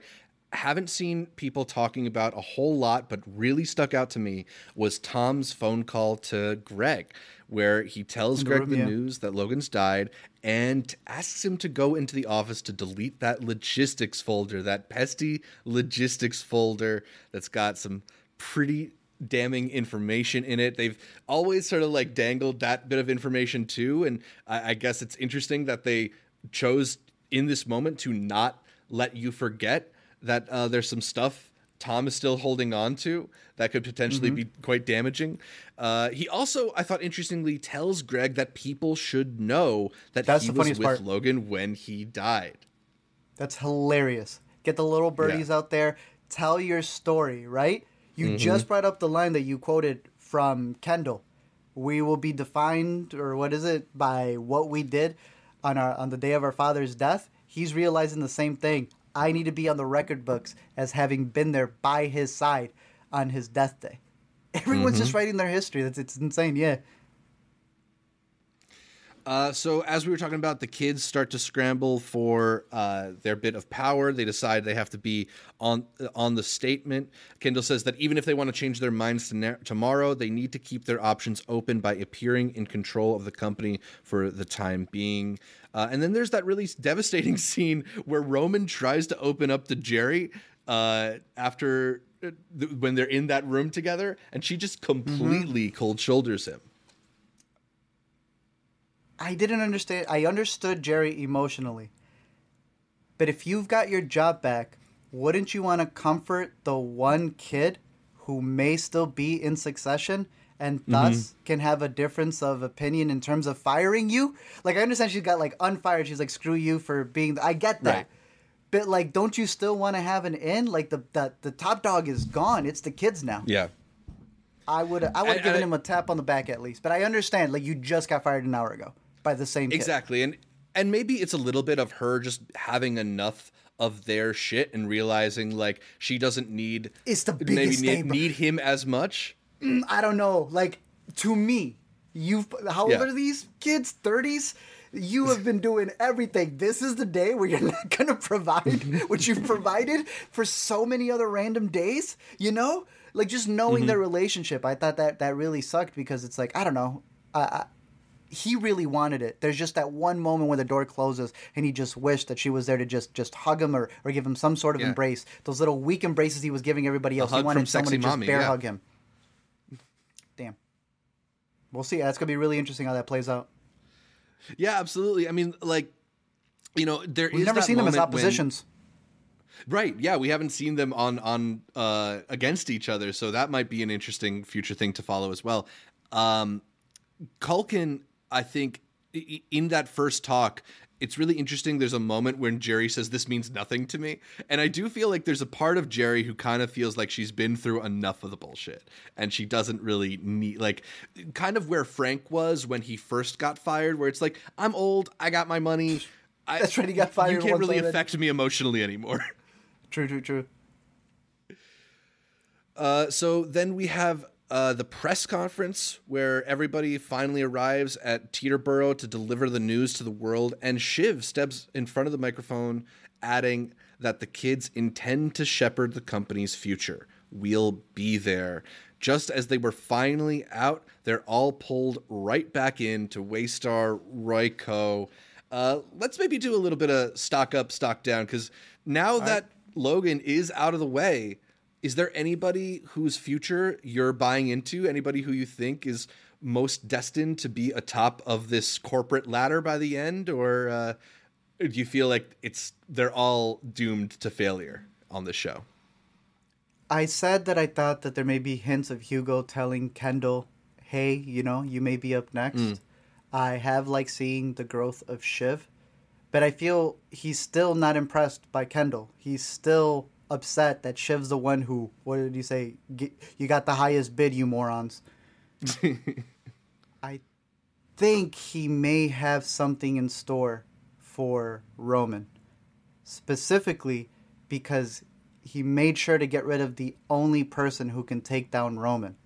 haven't seen people talking about a whole lot, but really stuck out to me was Tom's phone call to Greg, where he tells Greg room, the yeah. news that Logan's died and asks him to go into the office to delete that logistics folder, that pesky logistics folder that's got some pretty damning information in it. They've always sort of like dangled that bit of information too, and I, I guess it's interesting that they chose in this moment to not let you forget that uh, there's some stuff Tom is still holding on to that could potentially mm-hmm. be quite damaging. Uh, he also, I thought, interestingly, tells Greg that people should know that That's he was with part. Logan when he died. That's hilarious. Get the little birdies yeah. out there. Tell your story, right? You mm-hmm. just brought up the line that you quoted from Kendall. We will be defined, or what is it, by what we did on our on the day of our father's death. He's realizing the same thing. I need to be on the record books as having been there by his side on his death day. Everyone's mm-hmm. just writing their history. That's it's insane. Yeah. Uh, so as we were talking about, the kids start to scramble for uh, their bit of power. They decide they have to be on on the statement. Kendall says that even if they want to change their minds to na- tomorrow, they need to keep their options open by appearing in control of the company for the time being. Uh, and then there's that really devastating scene where Roman tries to open up to Gerri uh, after uh, th- when they're in that room together, and she just completely mm-hmm. cold shoulders him. I didn't understand. I understood Gerri emotionally. But if you've got your job back, wouldn't you want to comfort the one kid who may still be in succession and mm-hmm. thus mm-hmm. can have a difference of opinion in terms of firing you? Like, I understand she's got like unfired. She's like, screw you for being. I get that. Right. But like, don't you still want to have an in? Like the, the the top dog is gone. It's the kids now. Yeah. I would I would have given I, him a tap on the back at least. But I understand. Like you just got fired an hour ago by the same exactly and and maybe it's a little bit of her just having enough of their shit and realizing like she doesn't need it's the biggest maybe need, need him as much mm, i don't know like to me you've how old yeah. are these kids 30s you have been doing everything. This is the day where you're not going to provide what you've provided for so many other random days, you know? Like just knowing mm-hmm. their relationship, I thought that that really sucked because it's like, I don't know. I, he really wanted it. There's just that one moment when the door closes and he just wished that she was there to just just hug him or, or give him some sort of yeah. embrace. Those little weak embraces he was giving everybody else. He wanted someone to just mommy, bear yeah. hug him. We'll see. That's gonna be really interesting how that plays out. Yeah, absolutely. I mean, like, you know, there We've never seen them as oppositions. When, right. Yeah, we haven't seen them on on uh, against each other, so that might be an interesting future thing to follow as well. Um, Culkin I think in that first talk, it's really interesting. There's a moment when Gerri says, This means nothing to me. And I do feel like there's a part of Gerri who kind of feels like she's been through enough of the bullshit and she doesn't really need, like, kind of where Frank was when he first got fired, where it's like, I'm old, I got my money. I, That's right, he got fired. You can't really affect me emotionally anymore. True, true, true. Uh, so then we have uh, the press conference where everybody finally arrives at Teterboro to deliver the news to the world, and Shiv steps in front of the microphone, adding that the kids intend to shepherd the company's future. We'll be there. Just as they were finally out, they're all pulled right back in to Waystar Royco. Uh, let's maybe do a little bit of stock up, stock down, because now that Logan is out of the way, is there anybody whose future you're buying into? Anybody who you think is most destined to be atop of this corporate ladder by the end, or uh, do you feel like it's they're all doomed to failure on the show? I said that I thought that there may be hints of Hugo telling Kendall, "Hey, you know, you may be up next." Mm. I have like seeing the growth of Shiv, but I feel he's still not impressed by Kendall. He's still upset that Shiv's the one who, what did you say? you got the highest bid, you morons. I think he may have something in store for Roman. Specifically because he made sure to get rid of the only person who can take down Roman.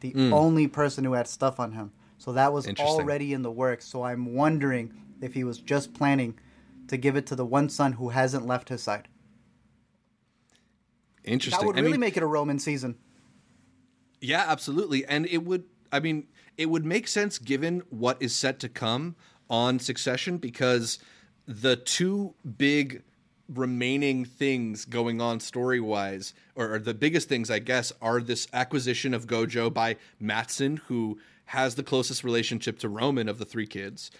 The mm. only person who had stuff on him. So that was already in the works. So I'm wondering if he was just planning to give it to the one son who hasn't left his side. Interesting. That would really I mean, make it a Roman season. Yeah, absolutely. And it would I mean, it would make sense given what is set to come on Succession because the two big remaining things going on story wise, or, or, the biggest things, I guess, are this acquisition of Gojo by Matsson, who has the closest relationship to Roman of the three kids,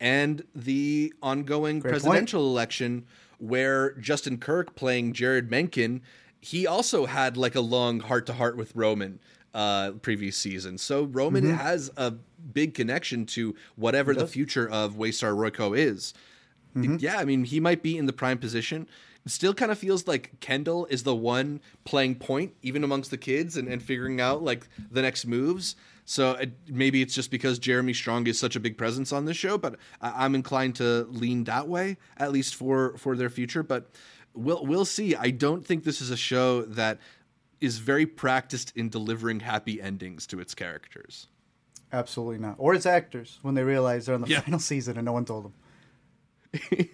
and the ongoing Great presidential point. election where Justin Kirk playing Jeryd Mencken, he also had like a long heart to heart with Roman uh previous season. So Roman mm-hmm. has a big connection to whatever the future of Waystar Royco is. Mm-hmm. Yeah, I mean, he might be in the prime position. It still kind of feels like Kendall is the one playing point, even amongst the kids, and, and figuring out like the next moves. So it, maybe it's just because Jeremy Strong is such a big presence on this show, but I, am inclined to lean that way, at least for for their future. But we'll we'll see. I don't think this is a show that is very practiced in delivering happy endings to its characters. Absolutely not. Or its actors when they realize they're on the yeah. final season and no one told them.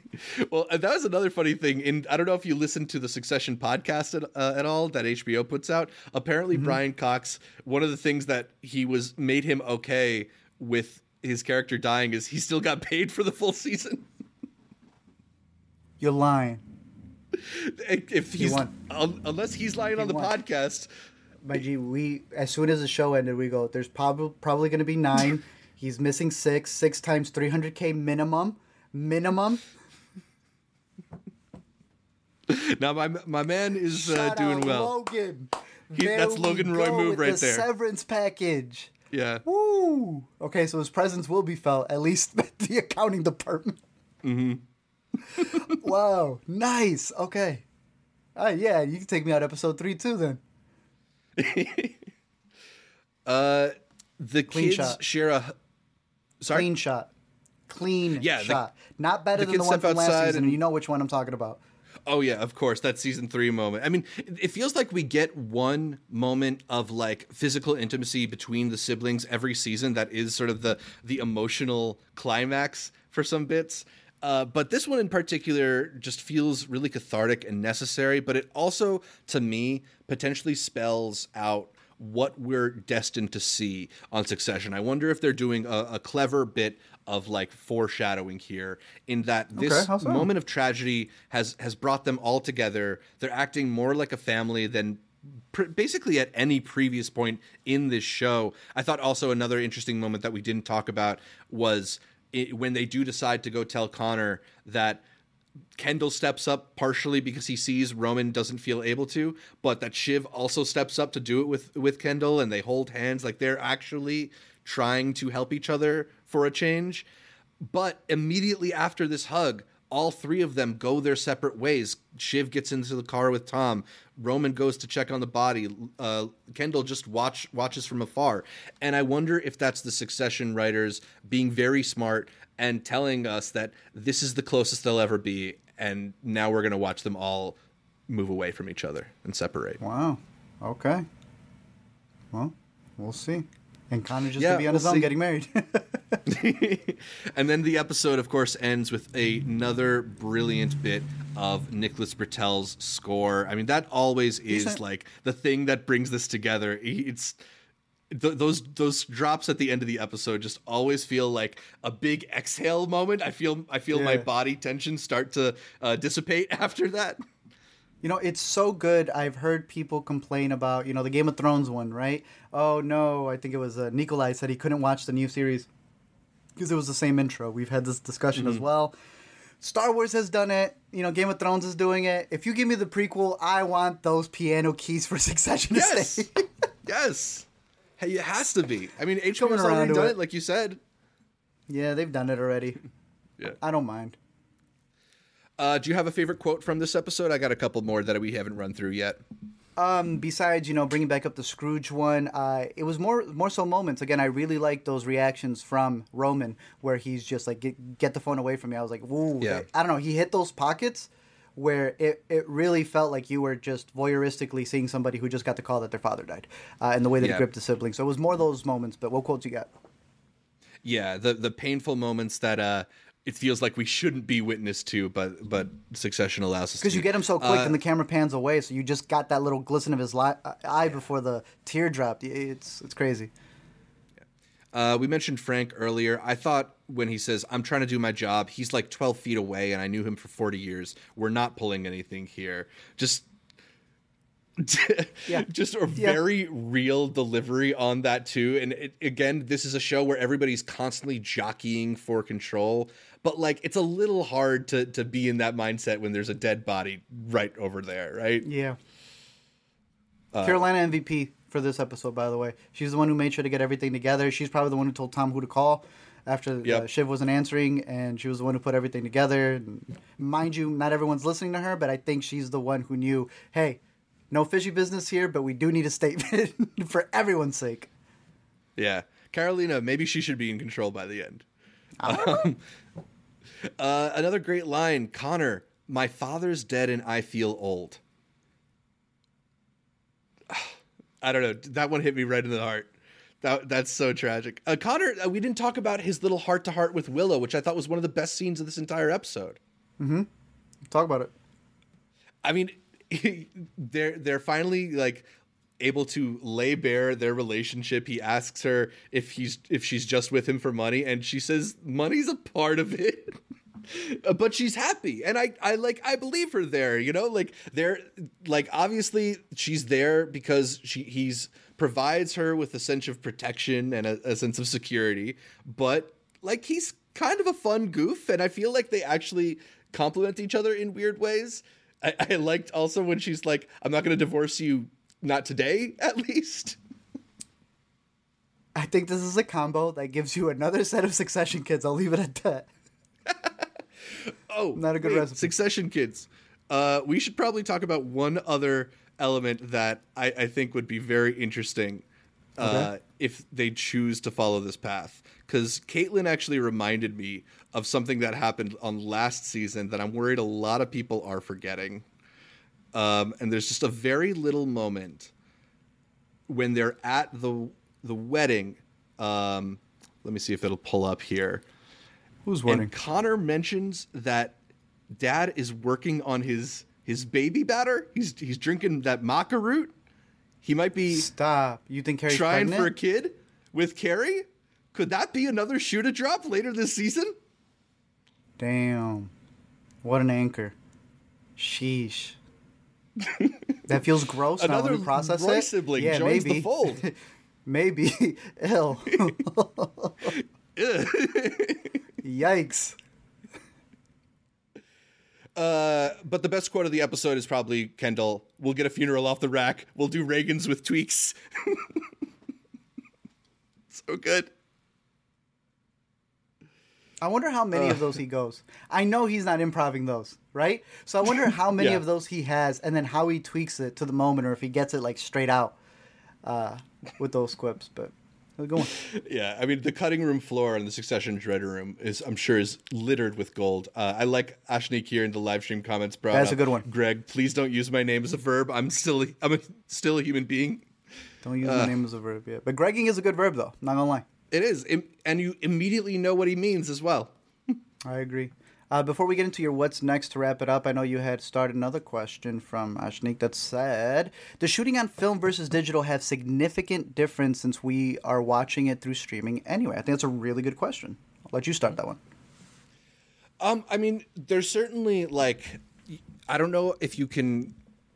well, that was another funny thing. In I don't know if you listened to the Succession podcast at, uh, at all that HBO puts out. Apparently, mm-hmm. Brian Cox. One of the things that he was made him okay with his character dying is he still got paid for the full season. You're lying. If he's um, unless he's lying he on the won. podcast. My G, we as soon as the show ended, we go. There's probably probably going to be nine. he's missing six. Six times 300k minimum minimum. now my my man is uh, doing well. Logan. He, that's Logan Roy move right the there. Severance package. Yeah. Woo. Okay, so his presence will be felt at least at the accounting department. Mm-hmm. wow. Nice. Okay. Uh, yeah, you can take me out episode three too then. uh, the Clean kids shot. share a. Sorry. Clean shot clean yeah, shot. The, Not better the than the one from last season. And, you know which one I'm talking about. Oh yeah, of course. That season three moment. I mean, it feels like we get one moment of like physical intimacy between the siblings every season. That is sort of the the emotional climax for some bits. Uh, but this one in particular just feels really cathartic and necessary. But it also, to me, potentially spells out what we're destined to see on Succession. I wonder if they're doing a, a clever bit of like foreshadowing here in that this okay, so? moment of tragedy has has brought them all together. They're acting more like a family than pr- basically at any previous point in this show. I thought also another interesting moment that we didn't talk about was it, when they do decide to go tell Connor that Kendall steps up partially because he sees Roman doesn't feel able to, but that Shiv also steps up to do it with with Kendall and they hold hands like they're actually trying to help each other for a change. But immediately after this hug, all three of them go their separate ways. Shiv gets into the car with Tom. Roman goes to check on the body. Uh, Kendall just watch watches from afar. And I wonder if that's the Succession writers being very smart and telling us that this is the closest they'll ever be, and now we're going to watch them all move away from each other and separate. Wow. Okay. Well, we'll see. And Connor just yeah, to be on we'll his own getting married. and then the episode, of course, ends with another brilliant bit of Nicholas Britell's score. I mean, that always is like the thing that brings this together. It's th- those those drops at the end of the episode just always feel like a big exhale moment. I feel I feel yeah. my body tension start to uh, dissipate after that. You know, it's so good. I've heard people complain about, you know, the Game of Thrones one, right? Oh no, I think it was uh, Nikolai said he couldn't watch the new series because it was the same intro. We've had this discussion mm-hmm. as well. Star Wars has done it. You know, Game of Thrones is doing it. If you give me the prequel, I want those piano keys for Succession yes. to stay. yes. Hey, it has to be. I mean, HBO's already done it. it, like you said. Yeah, they've done it already. yeah. I don't mind. Uh, do you have a favorite quote from this episode? I got a couple more that we haven't run through yet. Um, besides, you know, bringing back up the Scrooge one, uh, it was more more so moments. Again, I really like those reactions from Roman where he's just like, "Get, get the phone away from me." I was like, "Woo!" Yeah. I don't know. He hit those pockets where it, it really felt like you were just voyeuristically seeing somebody who just got the call that their father died, uh, and the way that yeah. he gripped the siblings. So it was more those moments. But what quotes you got? Yeah, the the painful moments that uh it feels like we shouldn't be witness to, but but Succession allows us because you get him so quick uh, and the camera pans away, so you just got that little glisten of his li- eye before the tear dropped. It's it's crazy. Uh, we mentioned Frank earlier. I thought when he says, "I'm trying to do my job." He's like 12 feet away, and I knew him for 40 years. We're not pulling anything here. Just. Yeah. just a Yeah. very real delivery on that too and it, again this is a show where everybody's constantly jockeying for control but like it's a little hard to to be in that mindset when there's a dead body right over there right Yeah. Uh, Karolina MVP for this episode, by the way. She's the one who made sure to get everything together. She's probably the one who told Tom who to call after uh, Shiv wasn't answering, and she was the one who put everything together. And mind you, not everyone's listening to her, but I think she's the one who knew, hey, no fishy business here, but we do need a statement for everyone's sake. Yeah. Karolina, maybe she should be in control by the end. Um, uh, another great line Connor, my father's dead and I feel old. I don't know. That one hit me right in the heart. That, that's so tragic. Uh, Connor, uh, we didn't talk about his little heart to heart with Willa, which I thought was one of the best scenes of this entire episode. Talk about it. I mean, they're they're finally like able to lay bare their relationship. He asks her if he's if she's just with him for money, and she says money's a part of it. but she's happy and I, I like i believe her there you know like they're like obviously she's there because she he's provides her with a sense of protection and a, a sense of security but like he's kind of a fun goof and i feel like they actually complement each other in weird ways i, I liked also when she's like i'm not going to divorce you not today at least I think this is a combo that gives you another set of succession kids. I'll leave it at that. Oh, Not a good recipe. Succession Kids. Uh, we should probably talk about one other element that I, I think would be very interesting uh, Okay. if they choose to follow this path. Because Caitlin actually reminded me of something that happened on last season that I'm worried a lot of people are forgetting. Um, and there's just a very little moment when they're at the the wedding. Um, let me see if it'll pull up here. Who's And Connor mentions that dad is working on his his baby batter. He's he's drinking that maca root. He might be Stop. You think Kerry's trying pregnant? for a kid with Carrie. Could that be another shoe to drop later this season? Damn. What an anchor. Sheesh. that feels gross now Another we process Roy it. sibling yeah, joins the maybe. fold. maybe. Ill. Yikes. Uh, but the best quote of the episode is probably Kendall. We'll get a funeral off the rack. We'll do Reagan's with tweaks. so good. I wonder how many of those he goes. I know he's not improving those, right? So I wonder how many Yeah. of those he has and then how he tweaks it to the moment or if he gets it like straight out uh, with those quips. But let's go on. Yeah, I mean the cutting room floor in the Succession dreader room is, I'm sure, is littered with gold. Uh, I like Ashnik here in the live stream comments. Brought That's a good one. Greg, please don't use my name as a verb. I'm still, I'm a, still a human being. Don't use my name as a verb yet. But Gregging is a good verb, though. Not gonna lie. It is, and you immediately know what he means as well. I agree. Uh, before we get into your what's next to wrap it up, I know you had started another question from Ashnik that said, "Does shooting on film versus digital have significant difference since we are watching it through streaming anyway?" I think that's a really good question. I'll let you start that one. Um, I mean, there's certainly like, I don't know if you can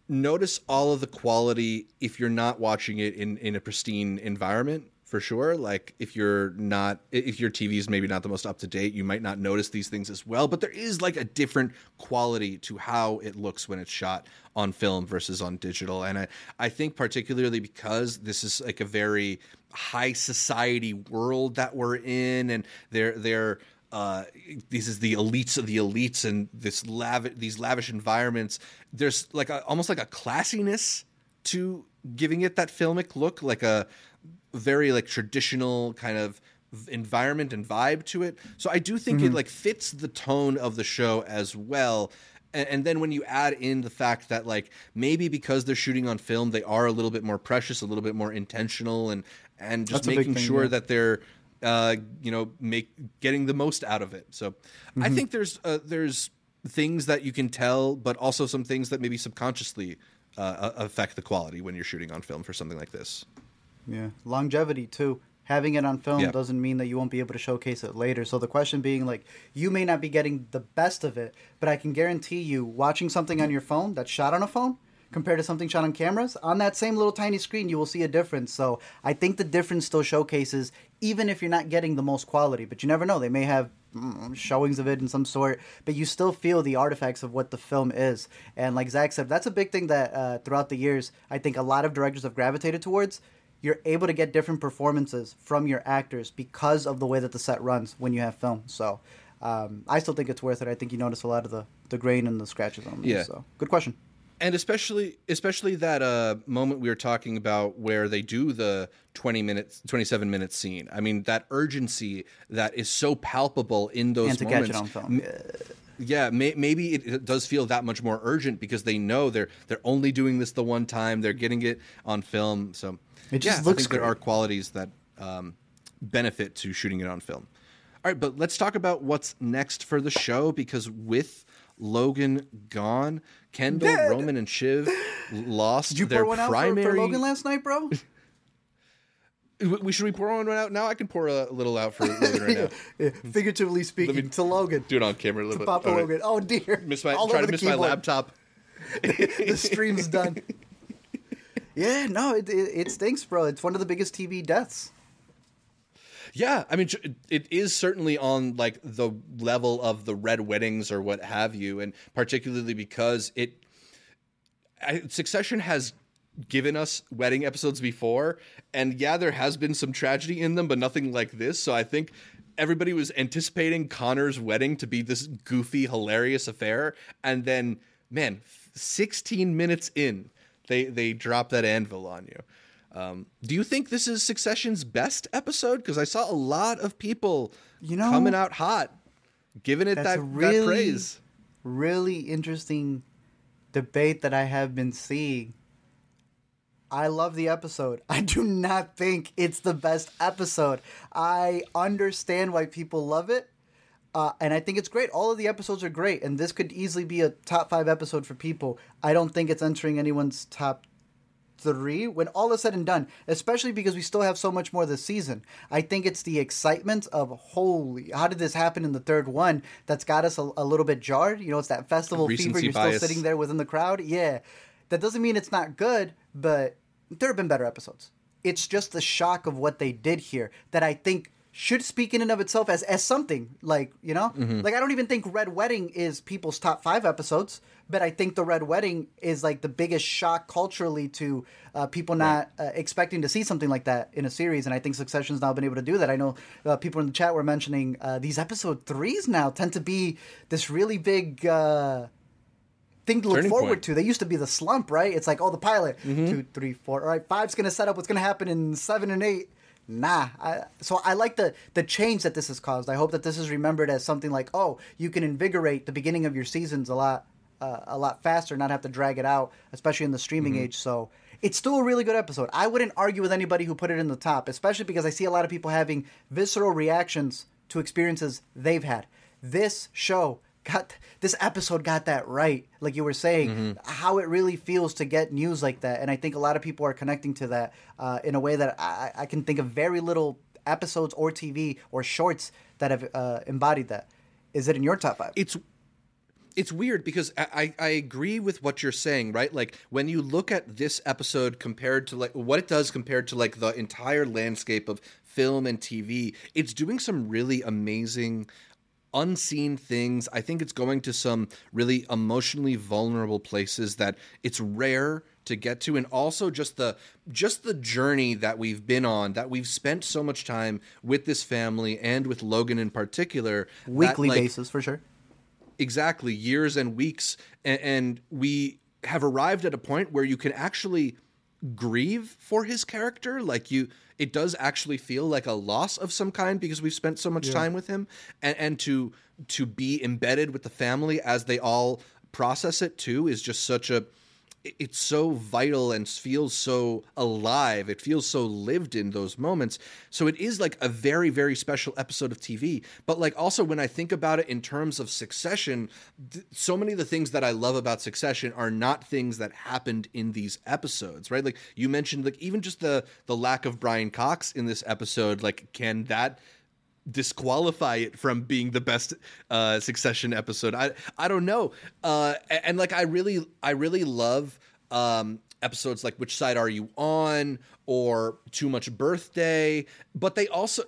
notice all of the quality if you're not watching it in in a pristine environment for sure. Like if you're not, if your TV is maybe not the most up to date, you might not notice these things as well. But there is like a different quality to how it looks when it's shot on film versus on digital, and I I think particularly because this is like a very high society world that we're in, and they're they're uh, this is the elites of the elites and this lavish these lavish environments. There's like a, almost like a classiness to giving it that filmic look, like a very like traditional kind of environment and vibe to it. So I do think it like fits the tone of the show as well. And, and then when you add in the fact that like maybe because they're shooting on film, they are a little bit more precious, a little bit more intentional, and and just That's making thing, sure yeah. that they're uh, you know make getting the most out of it. So Mm-hmm. I think there's uh, there's things that you can tell, but also some things that maybe subconsciously uh, affect the quality when you're shooting on film for something like this. Yeah, longevity too. Having it on film Yeah. doesn't mean that you won't be able to showcase it later. So the question being like, you may not be getting the best of it, but I can guarantee you, watching something on your phone that's shot on a phone compared to something shot on cameras on that same little tiny screen, you will see a difference. So I think the difference still showcases, even if you're not getting the most quality. But you never know; they may have mm, showings of it in some sort, but you still feel the artifacts of what the film is. And like Zach said, that's a big thing that uh, throughout the years, I think a lot of directors have gravitated towards. You're able to get different performances from your actors because of the way that the set runs when you have film. So um, I still think it's worth it. I think you notice a lot of the, the grain and the scratches on them. Yeah. So good question. and especially especially that uh, moment we were talking about where they do the 20 minutes 27 minute scene i mean that urgency that is so palpable in those and to moments catch it on film. M- yeah may, maybe it, it does feel that much more urgent because they know they're they're only doing this the one time they're getting it on film so It just yeah, looks I think there are qualities that um, benefit to shooting it on film all right but let's talk about what's next for the show because with Logan gone, Kendall, Dead. Roman, and Shiv lost Did you their pour one out for, primary. for Logan last night, bro? We should we pour one out now? I can pour a little out for Logan right now. Yeah, figuratively speaking, me- to Logan. Do it on camera a little bit. Papa right. Logan. Oh dear. Miss my All try to miss my laptop. the stream's done. yeah, no, it, it, it stinks, bro. It's one of the biggest TV deaths. Yeah, I mean, it- it is certainly on like the level of the red weddings or what have you, and particularly because it I, Succession has given us wedding episodes before, and yeah, there has been some tragedy in them, but nothing like this. So I think everybody was anticipating Connor's wedding to be this goofy, hilarious affair, and then man, 16 minutes in, they they drop that anvil on you. Um, do you think this is Succession's best episode? Because I saw a lot of people, You know, coming out hot, giving it that, really, that praise. really interesting debate that I have been seeing. I love the episode. I do not think it's the best episode. I understand why people love it. Uh, and I think it's great. All of the episodes are great, and this could easily be a top five episode for people. I don't think it's entering anyone's top three when all is said and done, especially because we still have so much more this season. I think it's the excitement of holy, how did this happen in the third one that's got us a, a little bit jarred. You know, it's that festival fever. You're bias. still sitting there within the crowd. Yeah, that doesn't mean it's not good, but there have been better episodes. It's just the shock of what they did here that I think should speak in and of itself as as something like you know Mm-hmm. like i don't even think red wedding is people's top five episodes but i think the red wedding is like the biggest shock culturally to uh, people not uh, expecting to see something like that in a series and i think succession's now been able to do that i know uh, people in the chat were mentioning uh, these episode threes now tend to be this really big uh, thing to look Turning forward point. to. They used to be the slump, right? It's like, oh, the pilot, Mm-hmm. two, three, four. All right, five's gonna set up what's gonna happen in seven and eight. Nah, I, so I like the the change that this has caused. I hope that this is remembered as something like, oh, you can invigorate the beginning of your seasons a lot, uh, a lot faster, not have to drag it out, especially in the streaming Mm-hmm. age. So it's still a really good episode. I wouldn't argue with anybody who put it in the top, especially because I see a lot of people having visceral reactions to experiences they've had. This show got this episode got that right like you were saying Mm-hmm. how it really feels to get news like that and i think a lot of people are connecting to that uh, in a way that I, I can think of very little episodes or tv or shorts that have uh, embodied that is it in your top five it's it's weird because I, I I agree with what you're saying, right? Like when you look at this episode compared to like what it does compared to like the entire landscape of film and TV, it's doing some really amazing unseen things. I think it's going to some really emotionally vulnerable places that it's rare to get to. And also just the just the journey that we've been on that we've spent so much time with this family and with Logan in particular that, weekly like, basis for sure. Exactly years and weeks. And, and we have arrived at a point where you can actually grieve for his character like you it does actually feel like a loss of some kind because we've spent so much time with him. And and to to be embedded with the family as they all process it too is just such a it's so vital and feels so alive. It feels so lived in those moments. So it is like a very, very special episode of TV. But like also when I think about it in terms of Succession, th- so many of the things that I love about Succession are not things that happened in these episodes, right? Like you mentioned, like even just the the lack of Brian Cox in this episode. Like, can that disqualify it from being the best uh, Succession episode. I I don't know. Uh, and, like I really I really love um, episodes like Which Side Are You On or Too Much Birthday, but they also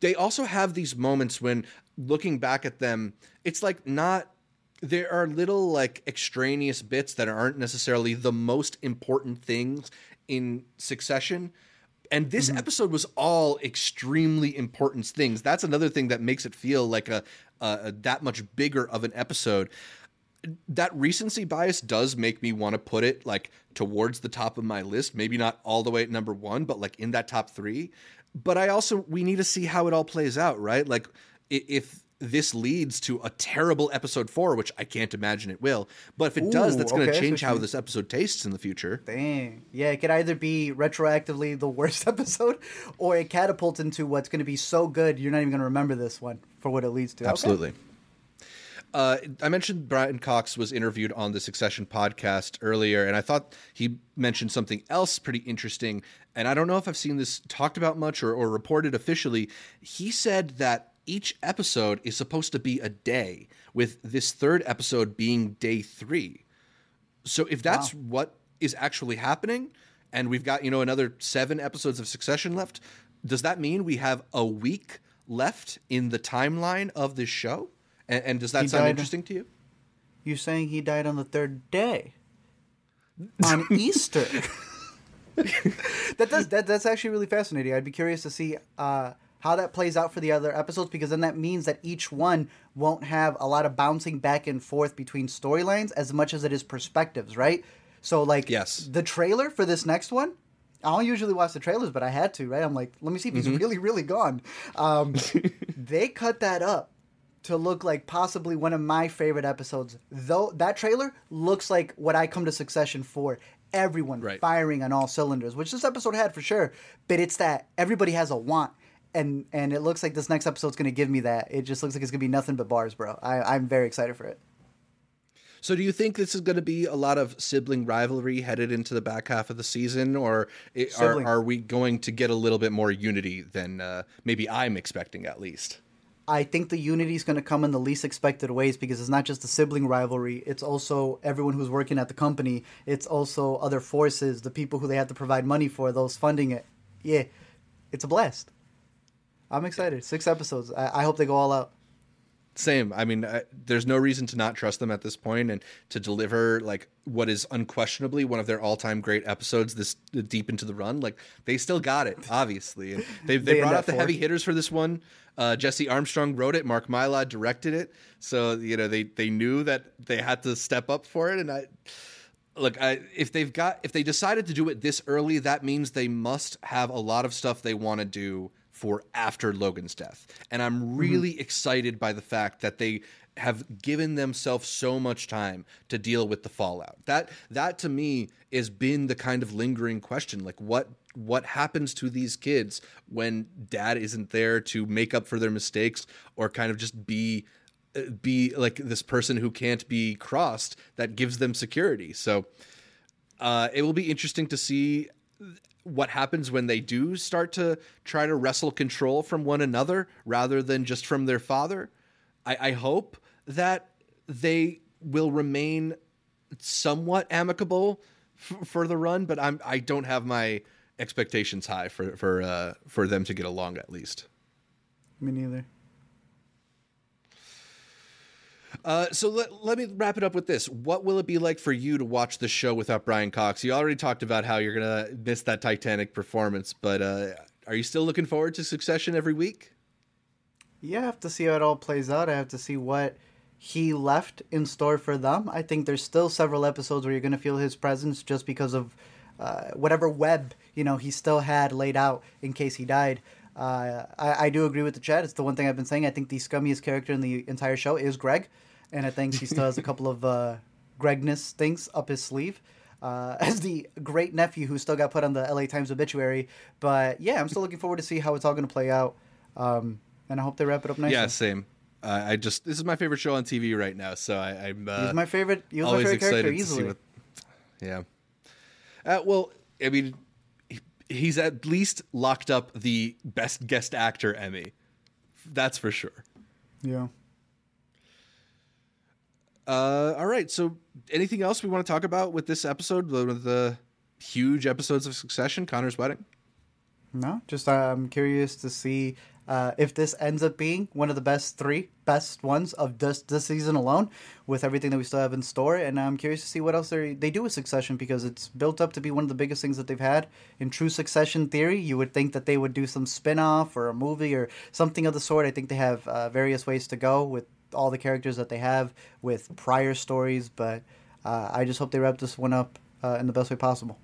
they also have these moments when looking back at them, it's like not there are little like extraneous bits that aren't necessarily the most important things in Succession and this mm-hmm. episode was all extremely important things. That's another thing that makes it feel like a, a that much bigger of an episode. That recency bias does make me want to put it like towards the top of my list. Maybe not all the way at number one, but like in that top three. But I also we need to see how it all plays out, right? Like if this leads to a terrible episode four, which I can't imagine it will. But if it Ooh, does, that's going to okay, change how this episode tastes in the future. Dang. Yeah, it could either be retroactively the worst episode or it catapults into what's going to be so good you're not even going to remember this one for what it leads to. Absolutely. Okay. Uh, I mentioned Brian Cox was interviewed on the Succession podcast earlier, and I thought he mentioned something else pretty interesting. And I don't know if I've seen this talked about much or, or reported officially. He said that each episode is supposed to be a day, with this third episode being day three. So if that's wow. what is actually happening, and we've got, you know, another seven episodes of Succession left, does that mean we have a week left in the timeline of this show? And, and does that he sound interesting to you? You're saying he died on the third day? on Easter. that does that, that's actually really fascinating. I'd be curious to see uh, how that plays out for the other episodes because then that means that each one won't have a lot of bouncing back and forth between storylines as much as it is perspectives, right? So like yes. the trailer for this next one, I don't usually watch the trailers, but I had to, right? I'm like, let me see if he's mm-hmm. really, really gone. Um, they cut that up to look like possibly one of my favorite episodes. Though that trailer looks like what I come to Succession for. Everyone right. firing on all cylinders, which this episode had for sure. But it's that everybody has a want and and it looks like this next episode's going to give me that. It just looks like it's going to be nothing but bars, bro. I, I'm very excited for it. So, do you think this is going to be a lot of sibling rivalry headed into the back half of the season, or are, are we going to get a little bit more unity than uh, maybe I'm expecting, at least? I think the unity is going to come in the least expected ways because it's not just the sibling rivalry. It's also everyone who's working at the company. It's also other forces, the people who they have to provide money for, those funding it. Yeah, it's a blast. I'm excited. Six episodes. I, I hope they go all out. Same. I mean, I, there's no reason to not trust them at this point, and to deliver like what is unquestionably one of their all-time great episodes this deep into the run. Like they still got it, obviously. And they they, they brought out the heavy hitters for this one. Uh, Jesse Armstrong wrote it. Mark Mylod directed it. So you know they they knew that they had to step up for it, and I look I, if they've got if they decided to do it this early, that means they must have a lot of stuff they want to do for after Logan's death. And I'm really mm-hmm. excited by the fact that they have given themselves so much time to deal with the fallout. That that to me has been the kind of lingering question like what what happens to these kids when dad isn't there to make up for their mistakes or kind of just be uh, be like this person who can't be crossed that gives them security. So uh, it will be interesting to see what happens when they do start to try to wrestle control from one another rather than just from their father. I, I hope that they will remain somewhat amicable f- for the run, but I'm I don't have my expectations high for for uh, for them to get along at least. Me neither. Uh, so let, let me wrap it up with this. What will it be like for you to watch the show without Brian Cox? You already talked about how you're going to miss that Titanic performance, but uh, are you still looking forward to Succession every week? Yeah, I have to see how it all plays out. I have to see what he left in store for them. I think there's still several episodes where you're going to feel his presence just because of uh, whatever web you know he still had laid out in case he died. Uh, I, I, do agree with the chat. It's the one thing I've been saying. I think the scummiest character in the entire show is Greg and I think he still has a couple of uh, Gregness things up his sleeve. uh, as the great nephew who still got put on the LA Times obituary. But yeah, I'm still looking forward to see how it's all going to play out. Um, and I hope they wrap it up nicely. Yeah, same. Uh, I just this is my favorite show on TV right now, so I, am uh, he's my favorite. He was my favorite character easily. What, yeah. Uh, well, I mean, he's at least locked up the best guest actor Emmy. That's for sure. Yeah. Uh, all right. So, anything else we want to talk about with this episode? One of the huge episodes of Succession, Connor's wedding. No, just uh, I'm curious to see uh, if this ends up being one of the best three best ones of this this season alone, with everything that we still have in store, and I'm curious to see what else they they do with Succession because it's built up to be one of the biggest things that they've had in true Succession theory. You would think that they would do some spin off or a movie or something of the sort. I think they have uh, various ways to go with all the characters that they have with prior stories, but uh, I just hope they wrap this one up uh, in the best way possible.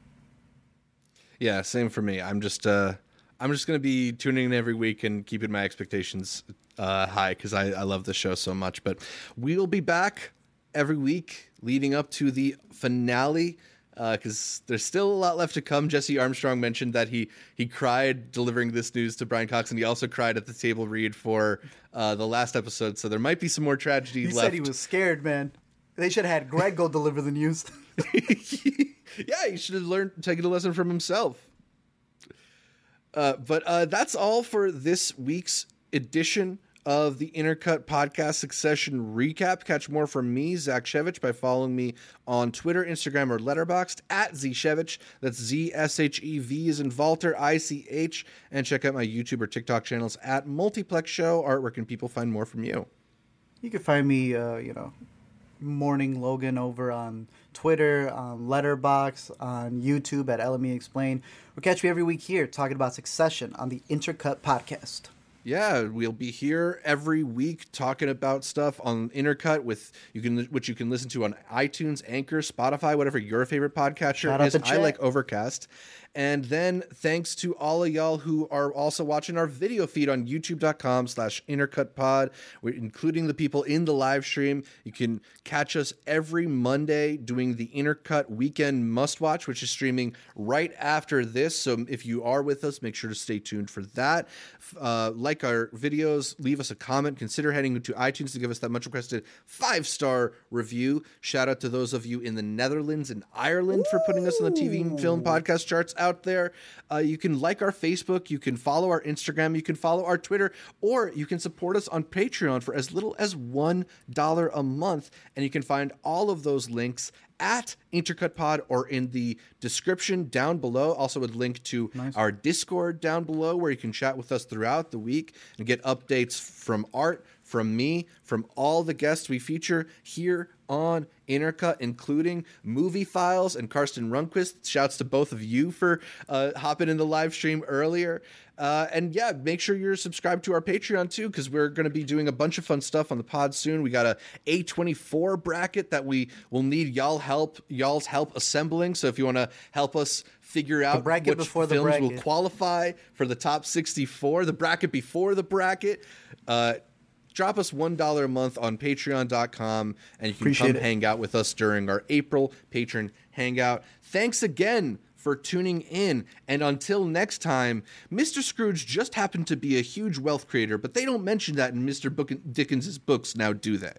Yeah, same for me. I'm just uh, I'm just gonna be tuning in every week and keeping my expectations uh, high because I, I love the show so much. But we'll be back every week leading up to the finale because uh, there's still a lot left to come. Jesse Armstrong mentioned that he he cried delivering this news to Brian Cox, and he also cried at the table read for uh, the last episode. So there might be some more tragedy he left. said he was scared, man. They should have had Greg go deliver the news. yeah, he should have learned taken a lesson from himself. Uh, but uh, that's all for this week's edition of the Intercut Podcast Succession Recap. Catch more from me, Zach Shevich, by following me on Twitter, Instagram, or Letterboxd at Zshevich. That's Z S H E V is in Walter, I C H. And check out my YouTube or TikTok channels at Multiplex Show. Art, where can people find more from you? You can find me, uh, you know, Morning Logan over on Twitter, on Letterboxd, on YouTube at LME Explain, or catch me every week here talking about Succession on the Intercut Podcast. Yeah, we'll be here every week talking about stuff on Intercut with you can which you can listen to on iTunes, Anchor, Spotify, whatever your favorite podcatcher is. I like Overcast. And then thanks to all of y'all who are also watching our video feed on youtube.com slash intercutpod. We're including the people in the live stream. You can catch us every Monday doing the Intercut Weekend Must Watch, which is streaming right after this. So if you are with us, make sure to stay tuned for that. Uh, like our videos, leave us a comment. Consider heading to iTunes to give us that much requested five star review. Shout out to those of you in the Netherlands and Ireland Ooh. for putting us on the TV and film podcast charts out there. Uh, you can like our Facebook, you can follow our Instagram, you can follow our Twitter, or you can support us on Patreon for as little as $1 a month. And you can find all of those links at Intercut Pod or in the description down below. Also, a link to nice. our Discord down below where you can chat with us throughout the week and get updates from Art, from me, from all the guests we feature here on Intercut, including Movie Files and Karsten Runquist. Shouts to both of you for uh, hopping in the live stream earlier. Uh, and yeah, make sure you're subscribed to our Patreon too, because we're going to be doing a bunch of fun stuff on the pod soon. We got a A24 bracket that we will need y'all help, y'all's help assembling. So if you want to help us figure out which films will qualify for the top 64, the bracket before the bracket. Uh, drop us $1 a month on patreon.com and you can Appreciate come it. hang out with us during our April patron hangout. Thanks again for tuning in. And until next time, Mr. Scrooge just happened to be a huge wealth creator, but they don't mention that in Mr. Book- Dickens' books now, do they?